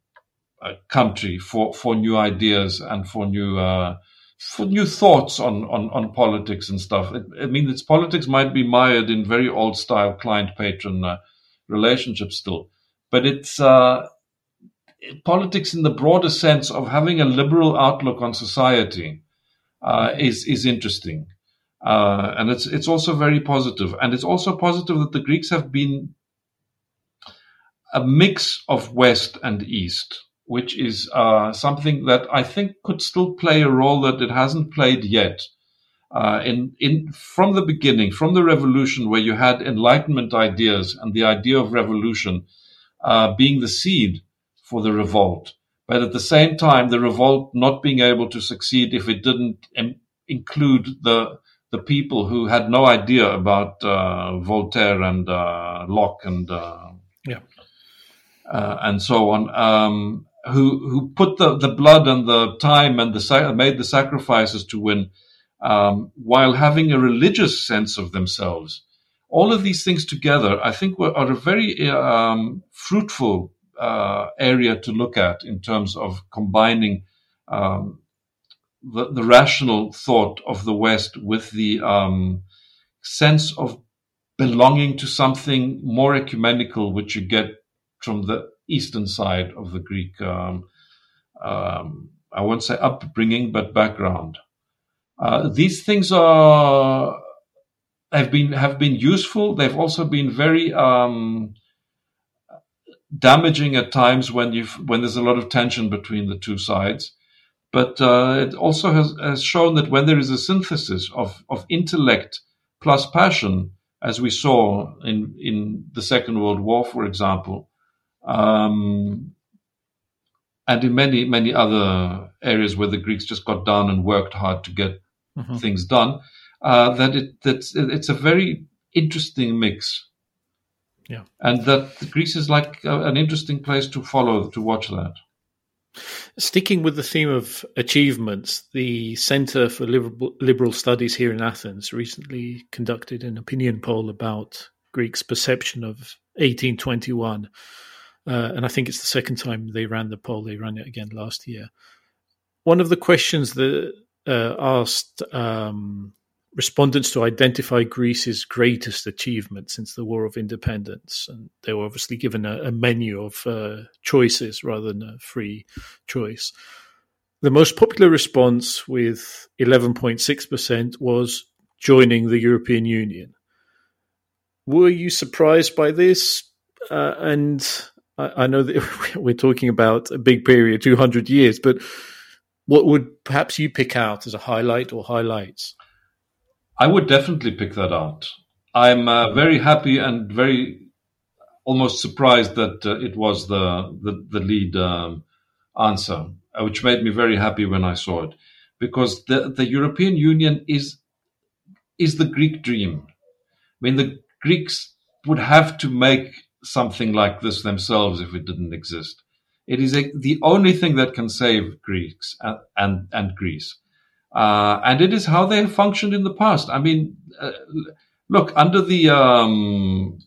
uh, country for, for new ideas and for new uh, for new thoughts on, on, on politics and stuff. I mean, its politics might be mired in very old style client patron uh, relationships still, but it's uh, politics in the broader sense of having a liberal outlook on society uh, is is interesting, uh, and it's it's also very positive. positive, and it's also positive that the Greeks have been a mix of West and East, which is uh, something that I think could still play a role that it hasn't played yet. Uh, in in from the beginning, from the revolution, where you had Enlightenment ideas and the idea of revolution uh, being the seed for the revolt, but at the same time, the revolt not being able to succeed if it didn't Im- include the the people who had no idea about uh, Voltaire and uh, Locke and uh, yeah uh, and so on, um, who who put the, the blood and the time and the made the sacrifices to win, um, while having a religious sense of themselves. All of these things together, I think, were, are a very um, fruitful uh, area to look at in terms of combining um, the, the, rational thought of the West with the um, sense of belonging to something more ecumenical, which you get from the eastern side of the Greek, um, um, I won't say upbringing, but background. Uh, these things are have been have been useful. They've also been very um, damaging at times when you when there's a lot of tension between the two sides. But uh, it also has, has shown that when there is a synthesis of, of intellect plus passion, as we saw in, in the Second World War, for example, um, and in many, many other areas where the Greeks just got down and worked hard to get mm-hmm. things done, uh, that it that it's a very interesting mix. Yeah, and that Greece is like a, an interesting place to follow to watch that. Sticking with the theme of achievements, the Center for Liberal, Liberal Studies here in Athens recently conducted an opinion poll about Greeks' perception of 1821 uh, and I think it's the second time they ran the poll. They ran it again last year. One of the questions that uh, asked um, respondents to identify Greece's greatest achievement since the War of Independence, and they were obviously given a, a menu of uh, choices rather than a free choice. The most popular response, with 11.6%, was joining the European Union. Were you surprised by this? Uh, and I, I know that we're talking about a big period, 200 years, but what would perhaps you pick out as a highlight or highlights? I would definitely pick that out. I'm uh, very happy and very almost surprised that uh, it was the the, the lead um, answer, uh, which made me very happy when I saw it. because the, the European Union is is the Greek dream. I mean, the Greeks would have to make something like this themselves if it didn't exist. It is a, the only thing that can save Greeks and and, and Greece, uh, and it is how they have functioned in the past. I mean, uh, look under the um,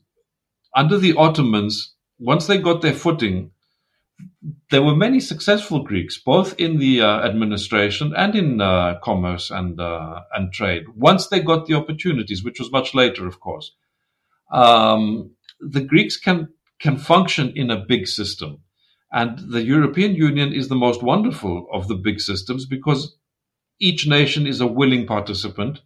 under the Ottomans, once they got their footing, there were many successful Greeks, both in the uh, administration and in uh, commerce and uh, and trade. Once they got the opportunities, which was much later, of course, um, the Greeks can can function in a big system, and the European Union is the most wonderful of the big systems because each nation is a willing participant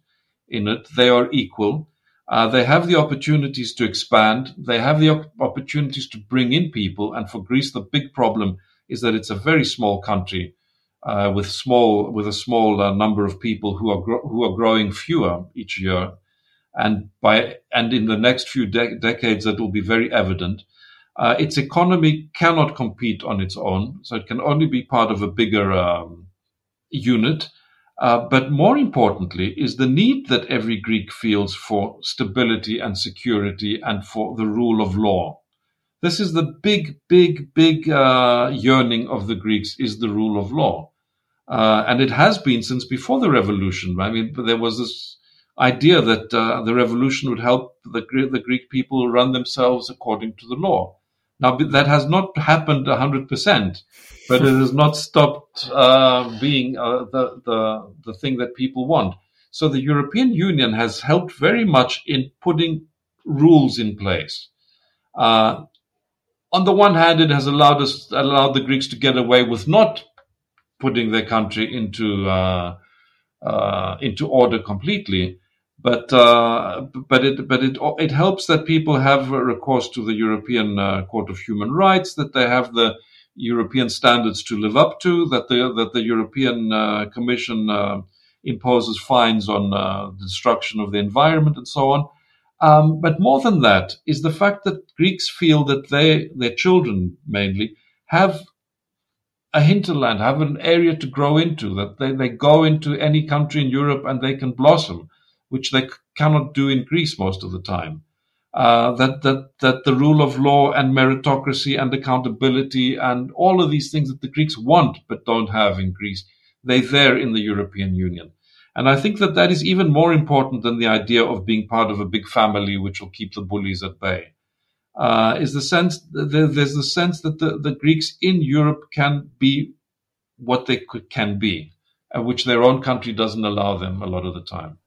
in it. They are equal. Uh, they have the opportunities to expand. They have the op- opportunities to bring in people. And for Greece, the big problem is that it's a very small country uh, with small with a small uh, number of people who are gro- who are growing fewer each year. And by and in the next few de- decades, that will be very evident. Uh, its economy cannot compete on its own, so it can only be part of a bigger um, unit. Uh, but more importantly, is the need that every Greek feels for stability and security and for the rule of law. This is the big, big, big uh, yearning of the Greeks is the rule of law. Uh, and it has been since before the revolution. I mean, there was this idea that uh, the revolution would help the, the Greek people run themselves according to the law. Now, that has not happened 100%, but it has not stopped uh, being uh, the, the, the thing that people want. So the European Union has helped very much in putting rules in place. Uh, on the one hand, it has allowed us allowed the Greeks to get away with not putting their country into uh, uh, into order completely. But uh, but it but it it helps that people have recourse to the European uh, Court of Human Rights, that they have the European standards to live up to, that the that the European uh, Commission uh, imposes fines on uh, destruction of the environment and so on. Um, but more than that is the fact that Greeks feel that they their children mainly have a hinterland, have an area to grow into, that they, they go into any country in Europe and they can blossom which they cannot do in Greece most of the time. Uh, that that that the rule of law and meritocracy and accountability and all of these things that the Greeks want but don't have in Greece, they're there in the European Union. And I think that that is even more important than the idea of being part of a big family which will keep the bullies at bay. Uh, is the sense there's the sense that the, the Greeks in Europe can be what they could, can be, uh, which their own country doesn't allow them a lot of the time.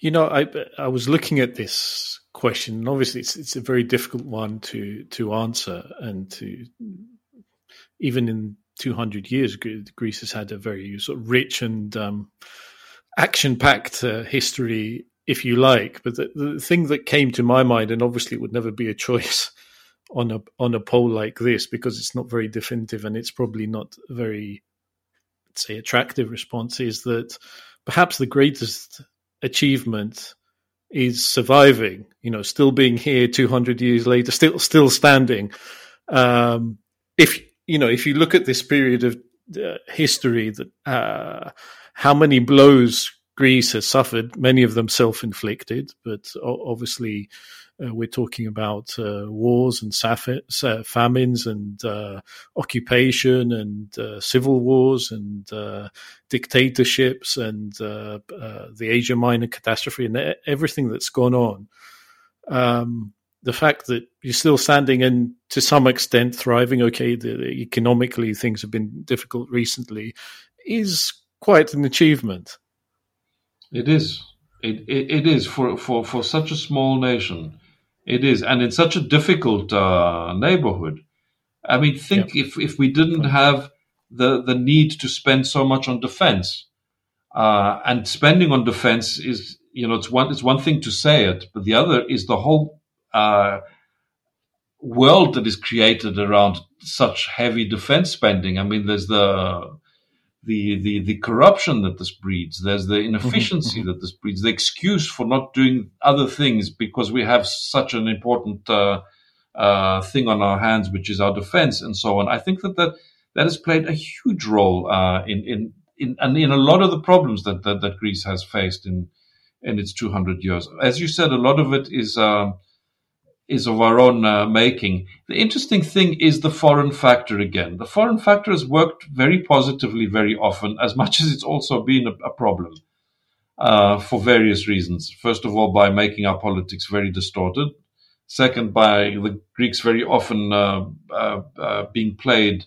You know, I I was looking at this question, and obviously it's it's a very difficult one to to answer, and to even in 200 years, Greece has had a very sort of rich and um, action-packed uh, history, if you like. But the, the thing that came to my mind, and obviously it would never be a choice on a on a poll like this because it's not very definitive and it's probably not very, say, attractive response, is that perhaps the greatest achievement is surviving, you know, still being here 200 years later, still, still standing. Um, if, you know, if you look at this period of uh, history that, uh, how many blows Greece has suffered, many of them self-inflicted, but obviously, uh, we're talking about uh, wars and famines and uh, occupation and uh, civil wars and uh, dictatorships and uh, the Asia Minor catastrophe and everything that's gone on. Um, the fact that you're still standing and to some extent thriving, okay, the, the economically things have been difficult recently, is quite an achievement. It is. It, it, it is for, for, for such a small nation it is, and in such a difficult uh, neighborhood. I mean, think if if we didn't have the the need to spend so much on defense, uh, and spending on defense is you know it's one it's one thing to say it, but the other is the whole uh, world that is created around such heavy defense spending. I mean, there's the the, the, the corruption that this breeds. There's the inefficiency mm-hmm. that this breeds, the excuse for not doing other things because we have such an important uh, uh, thing on our hands, which is our defense and so on. I think that that, that has played a huge role uh, in, in in, and in a lot of the problems that, that, that Greece has faced in in its 200 years. As you said, a lot of it is uh, is of our own uh, making. The interesting thing is the foreign factor again. The foreign factor has worked very positively very often, as much as it's also been a, a problem uh, for various reasons. First of all, by making our politics very distorted. Second, by the Greeks very often uh, uh, uh being played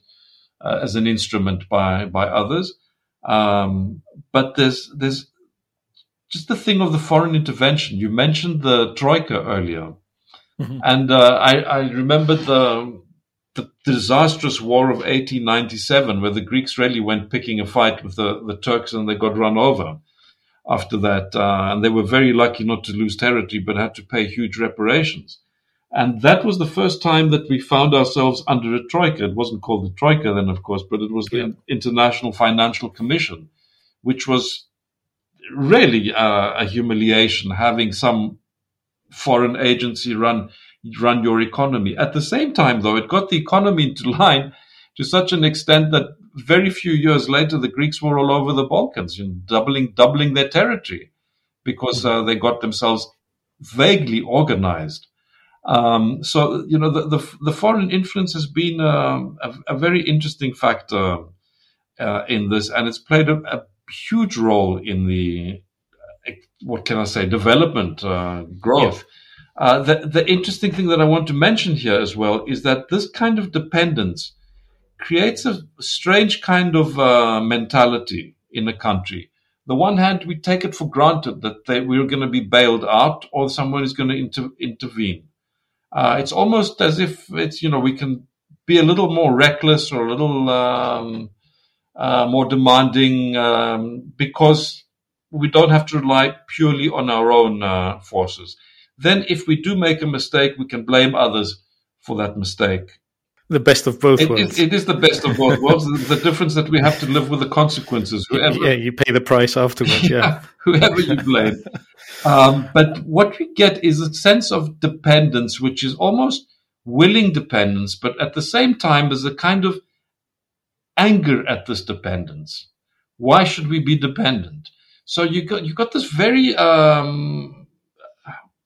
uh, as an instrument by by others. Um, but there's there's just the thing of the foreign intervention. You mentioned the troika earlier, mm-hmm. and uh, I, I remember the the disastrous war of 1897, where the Greeks really went picking a fight with the, the Turks and they got run over after that. Uh, and they were very lucky not to lose territory, but had to pay huge reparations. And that was the first time that we found ourselves under a troika. It wasn't called the troika then, of course, but it was the International Financial Commission, which was really uh, a humiliation having some foreign agency run run your economy. At the same time, though, it got the economy into line to such an extent that very few years later, the Greeks were all over the Balkans, doubling doubling their territory because uh, they got themselves vaguely organized. Um, so you know the, the, the foreign influence has been uh, a, a, very interesting factor uh, in this, and it's played a, a, huge role in the what can I say development uh, growth. Uh, the the interesting thing that I want to mention here as well is that this kind of dependence creates a strange kind of uh, mentality in a country. The one hand, we take it for granted that they, we're going to be bailed out or someone is going to inter- intervene. Uh, it's almost as if it's, you know, we can be a little more reckless or a little um, uh, more demanding um, because we don't have to rely purely on our own uh, forces. Then, if we do make a mistake, we can blame others for that mistake the best of both it, worlds. It, it is the best of both worlds. the, difference that we have to live with the consequences. Whoever, yeah, you pay the price afterwards. Yeah, whoever you blame. Um, but what we get is a sense of dependence, which is almost willing dependence, but at the same time, there's a kind of anger at this dependence. Why should we be dependent? So you got you got this very um,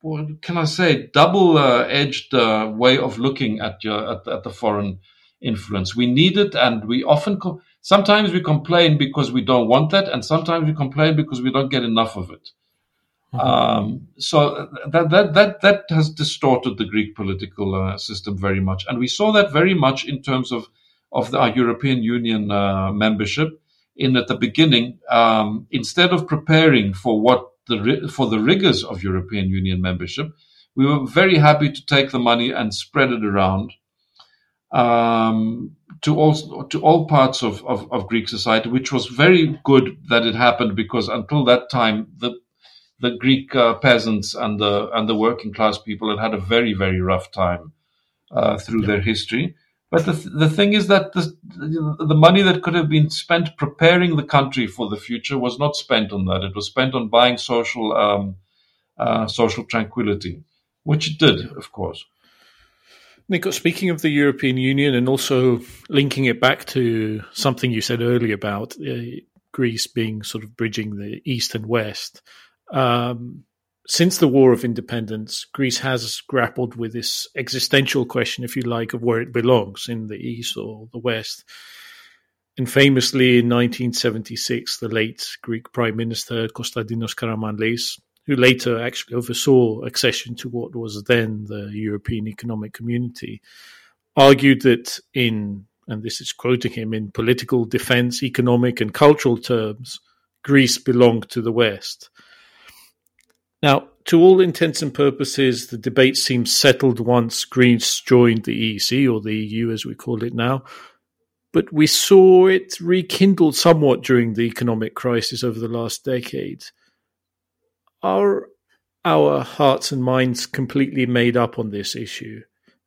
what can I say, double uh, edged uh, way of looking at your at, at, the foreign influence. We need it, and we often co- sometimes we complain because we don't want that, and sometimes we complain because we don't get enough of it. Mm-hmm. Um, so that that that that has distorted the Greek political uh, system very much, and we saw that very much in terms of of the, our European Union uh, membership. In at the beginning, um, instead of preparing for what the, for the rigors of European Union membership, we were very happy to take the money and spread it around um, to all to all parts of, of, of, Greek society, which was very good that it happened because until that time the the Greek uh, peasants and the and the working class people had had a very very rough time uh, through yeah. their history. But the, the thing is that the, the money that could have been spent preparing the country for the future was not spent on that. It was spent on buying social um, uh, social tranquility, which it did, of course. Nico, speaking of the European Union and also linking it back to something you said earlier about uh, Greece being sort of bridging the East and West, um, since the War of Independence, Greece has grappled with this existential question, if you like, of where it belongs in the East or the West. And famously, in 1976, the late Greek Prime Minister Konstantinos Karamanlis, who later actually oversaw accession to what was then the European Economic Community, argued that in, and this is quoting him, in political, defense, economic, and cultural terms, Greece belonged to the West now, to all intents and purposes, the debate seems settled once Greece joined the EEC, or the EU as we call it now. But we saw it rekindled somewhat during the economic crisis over the last decade. Are our hearts and minds completely made up on this issue?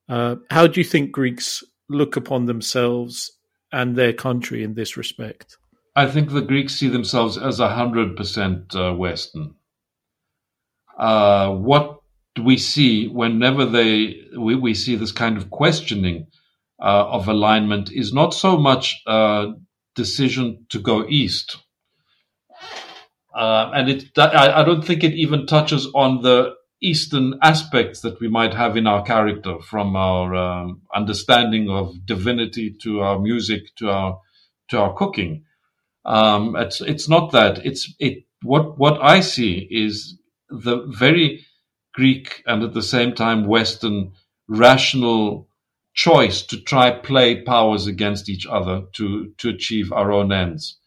Uh, how do you think Greeks look upon themselves and their country in this respect? I think the Greeks see themselves as 100% uh, Western uh, what we see whenever they we, we see this kind of questioning uh, of alignment is not so much a decision to go east Uh, and it, I, I, don't think it even touches on the Eastern aspects that we might have in our character, from our um, understanding of divinity to our music to our to our cooking. Um, it's it's not that. It's it. What what I see is the very Greek and at the same time Western rational choice to try play powers against each other to to achieve our own ends.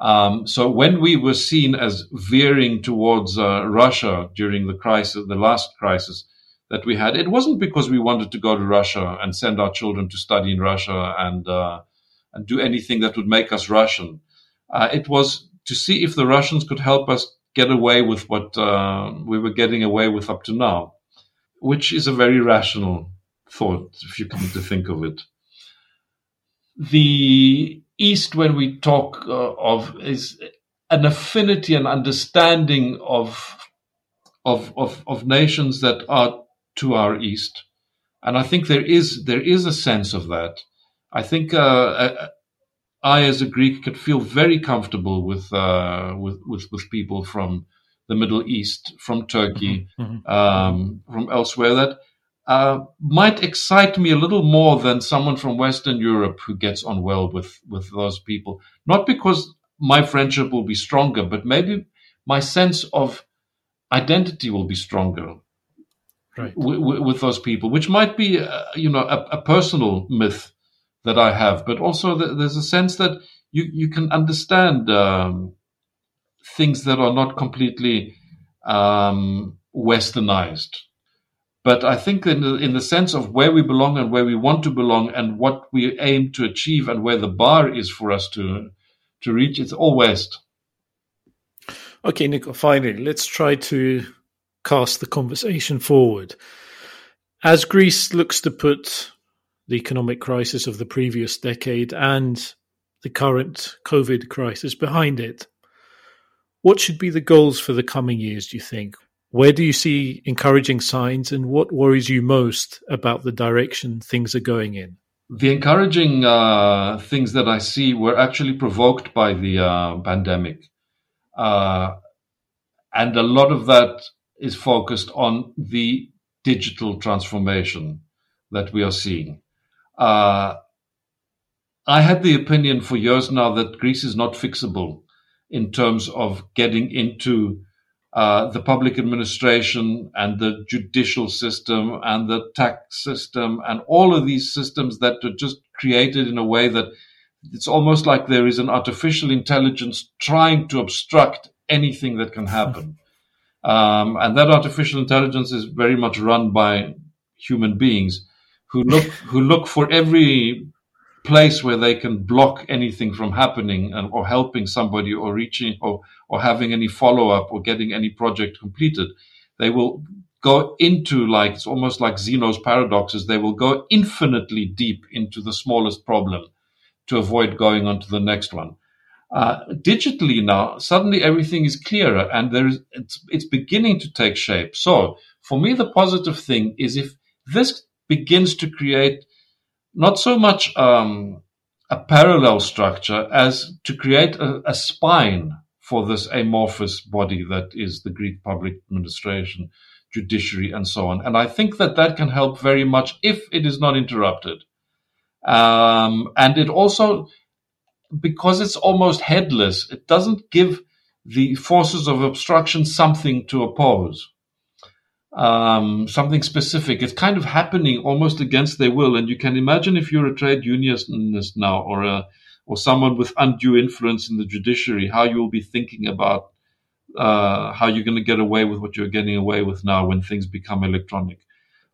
Um, so when we were seen as veering towards uh, Russia during the crisis, the last crisis that we had, it wasn't because we wanted to go to Russia and send our children to study in Russia and uh, and do anything that would make us Russian. Uh, it was to see if the Russians could help us get away with what uh, we were getting away with up to now, which is a very rational thought if you come to think of it. The East, when we talk uh, of, is an affinity and understanding of, of, of, of nations that are to our East. And I think there is, there is a sense of that. I think uh, I, as a Greek, could feel very comfortable with, uh, with, with, with people from the Middle East, from Turkey, mm-hmm. mm-hmm. um, from elsewhere that uh, might excite me a little more than someone from Western Europe who gets on well with, with those people. Not because my friendship will be stronger, but maybe my sense of identity will be stronger right. w- w- with those people, which might be, uh, you know, a, a, personal myth that I have, but also th- there's a sense that you, you can understand um, things that are not completely um, westernized but I think in the, in the sense of where we belong and where we want to belong and what we aim to achieve and where the bar is for us to to reach, it's all West. Okay, Nico, finally, let's try to cast the conversation forward. As Greece looks to put the economic crisis of the previous decade and the current COVID crisis behind it, what should be the goals for the coming years, do you think? Where do you see encouraging signs, and what worries you most about the direction things are going in? The encouraging uh, things that I see were actually provoked by the uh, pandemic. Uh, and a lot of that is focused on the digital transformation that we are seeing. Uh, I had the opinion for years now that Greece is not fixable in terms of getting into uh, the public administration and the judicial system and the tax system and all of these systems that are just created in a way that it's almost like there is an artificial intelligence trying to obstruct anything that can happen. Um, and that artificial intelligence is very much run by human beings who look who look for every place where they can block anything from happening and, or helping somebody or reaching or, or having any follow up or getting any project completed. They will go into like, it's almost like Zeno's paradoxes. They will go infinitely deep into the smallest problem to avoid going on to the next one. Uh, digitally now, suddenly everything is clearer and there is, it's, it's beginning to take shape. So for me, the positive thing is if this begins to create not so much um, a parallel structure as to create a, a, spine for this amorphous body that is the Greek public administration, judiciary, and so on. And I think that that can help very much if it is not interrupted. Um, and it also, because it's almost headless, it doesn't give the forces of obstruction something to oppose um, something specific. It's kind of happening almost against their will. And you can imagine if you're a trade unionist now or a, or someone with undue influence in the judiciary, how you will be thinking about uh, how you're going to get away with what you're getting away with now when things become electronic.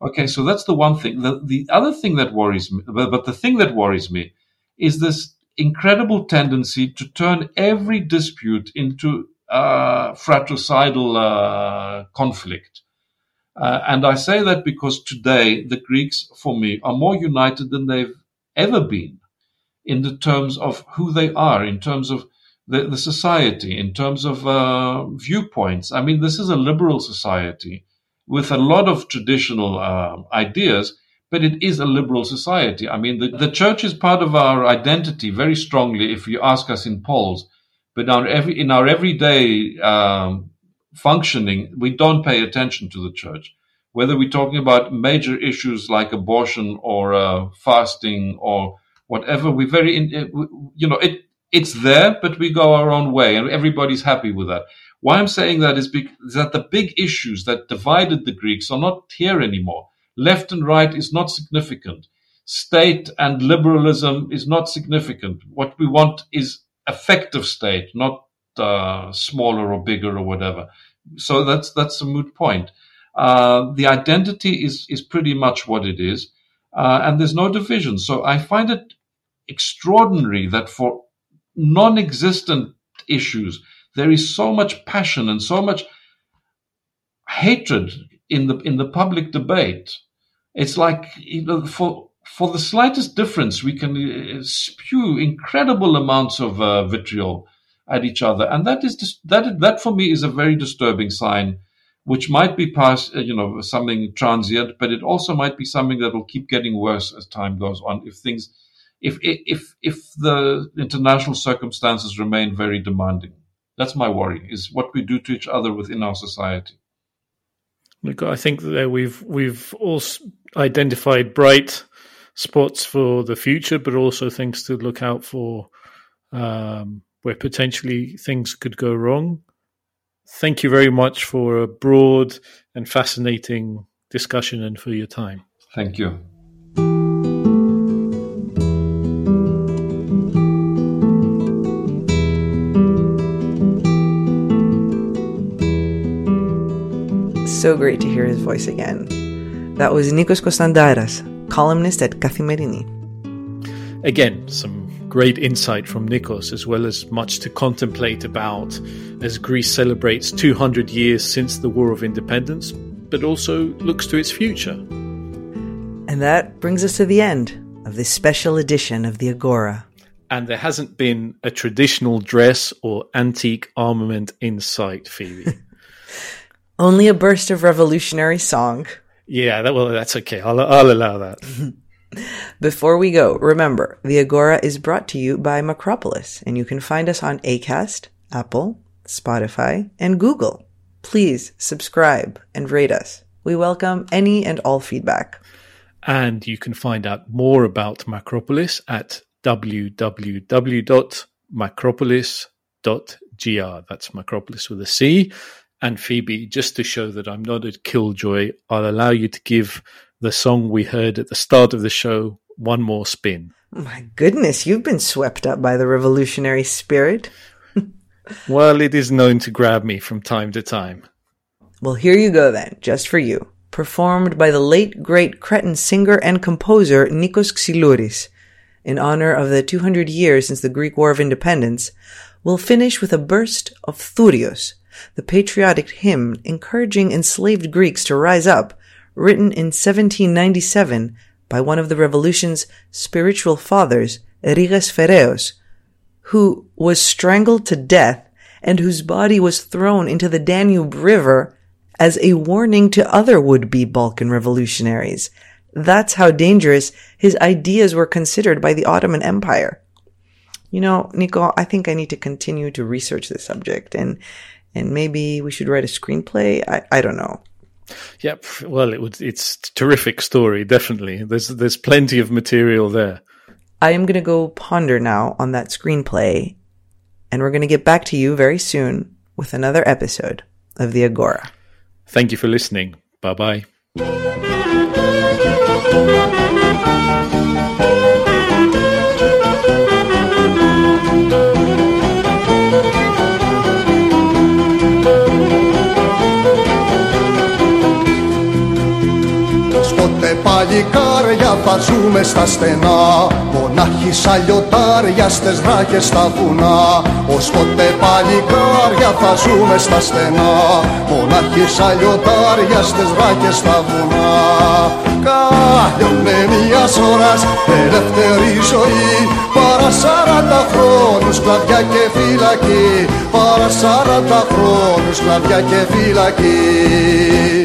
Okay, so that's the one thing. The, the other thing that worries me, but, but the thing that worries me is this incredible tendency to turn every dispute into uh, fratricidal uh, conflict. Uh, and I say that because today the Greeks, for me, are more united than they've ever been in the terms of who they are, in terms of the, the society, in terms of uh, viewpoints. I mean, this is a liberal society with a lot of traditional uh, ideas, but it is a liberal society. I mean, the, the church is part of our identity very strongly. If you ask us in polls, but our every, in our everyday um, functioning, we don't pay attention to the church. Whether we're talking about major issues like abortion or uh, fasting or whatever, we very, in, you know, it it's there, but we go our own way, and everybody's happy with that. Why I'm saying that is because that the big issues that divided the Greeks are not here anymore. Left and right is not significant. State and liberalism is not significant. What we want is effective state, not uh, smaller or bigger or whatever. So that's that's a moot point. Uh, the identity is is pretty much what it is, uh, and there's no division. So I find it extraordinary that for non-existent issues there is so much passion and so much hatred in the in the public debate. It's like you know, for for the slightest difference, we can uh, spew incredible amounts of uh, vitriol at each other, and that is that that for me is a very disturbing sign, which might be past uh, you know something transient, but it also might be something that will keep getting worse as time goes on if things if if if the international circumstances remain very demanding. That's my worry: is what we do to each other within our society. Look, I think that we've we've also identified bright spots for the future, but also things to look out for um, where potentially things could go wrong. Thank you very much for a broad and fascinating discussion and for your time. Thank you. So great to hear his voice again. That was Nikos Konstandaras, columnist at Kathimerini. Again, some great insight from Nikos, as well as much to contemplate about as Greece celebrates 200 years since the War of Independence, but also looks to its future. And that brings us to the end of this special edition of the Agora. And there hasn't been a traditional dress or antique armament in sight, Phoebe. Only a burst of revolutionary song. Yeah, that, well, that's okay. I'll, I'll allow that. Before we go, remember, the Agora is brought to you by Macropolis, and you can find us on ACAST, Apple, Spotify, and Google. Please subscribe and rate us. We welcome any and all feedback. And you can find out more about Macropolis at www.macropolis.gr. That's Macropolis with a C. And Phoebe, just to show that I'm not a killjoy, I'll allow you to give the song we heard at the start of the show one more spin. My goodness, you've been swept up by the revolutionary spirit. well, it is known to grab me from time to time. Well, here you go then, just for you. Performed by the late great Cretan singer and composer Nikos Xylouris. In honor of the 200 years since the Greek War of Independence, we'll finish with a burst of Thurios, the patriotic hymn encouraging enslaved Greeks to rise up, written in 1797 by one of the revolution's spiritual fathers, Erigas Feraios, who was strangled to death and whose body was thrown into the Danube River as a warning to other would-be Balkan revolutionaries. That's how dangerous his ideas were considered by the Ottoman Empire. You know, Nico, I think I need to continue to research this subject and and maybe we should write a screenplay. I, I don't know. Yep. Well, it would. It's terrific story. Definitely. There's there's plenty of material there. I am going to go ponder now on that screenplay, and we're going to get back to you very soon with another episode of the Agora. Thank you for listening. Bye bye. Παλικάρια θα ζούμε στα στενά. Μονάχοι σαν λιωτάρια στες ράκες στα βουνά. Ως ποτέ παλικάρια θα ζούμε στα στενά. Μονάχοι σαν λιωτάρια στες ράκες στα βουνά. Κάλλιον μια ώρας ελεύθερη ζωή. Παρά σαράντα χρόνους κλαδιά και φυλακή. Παρά σαράντα χρόνους κλαδιά και φυλακή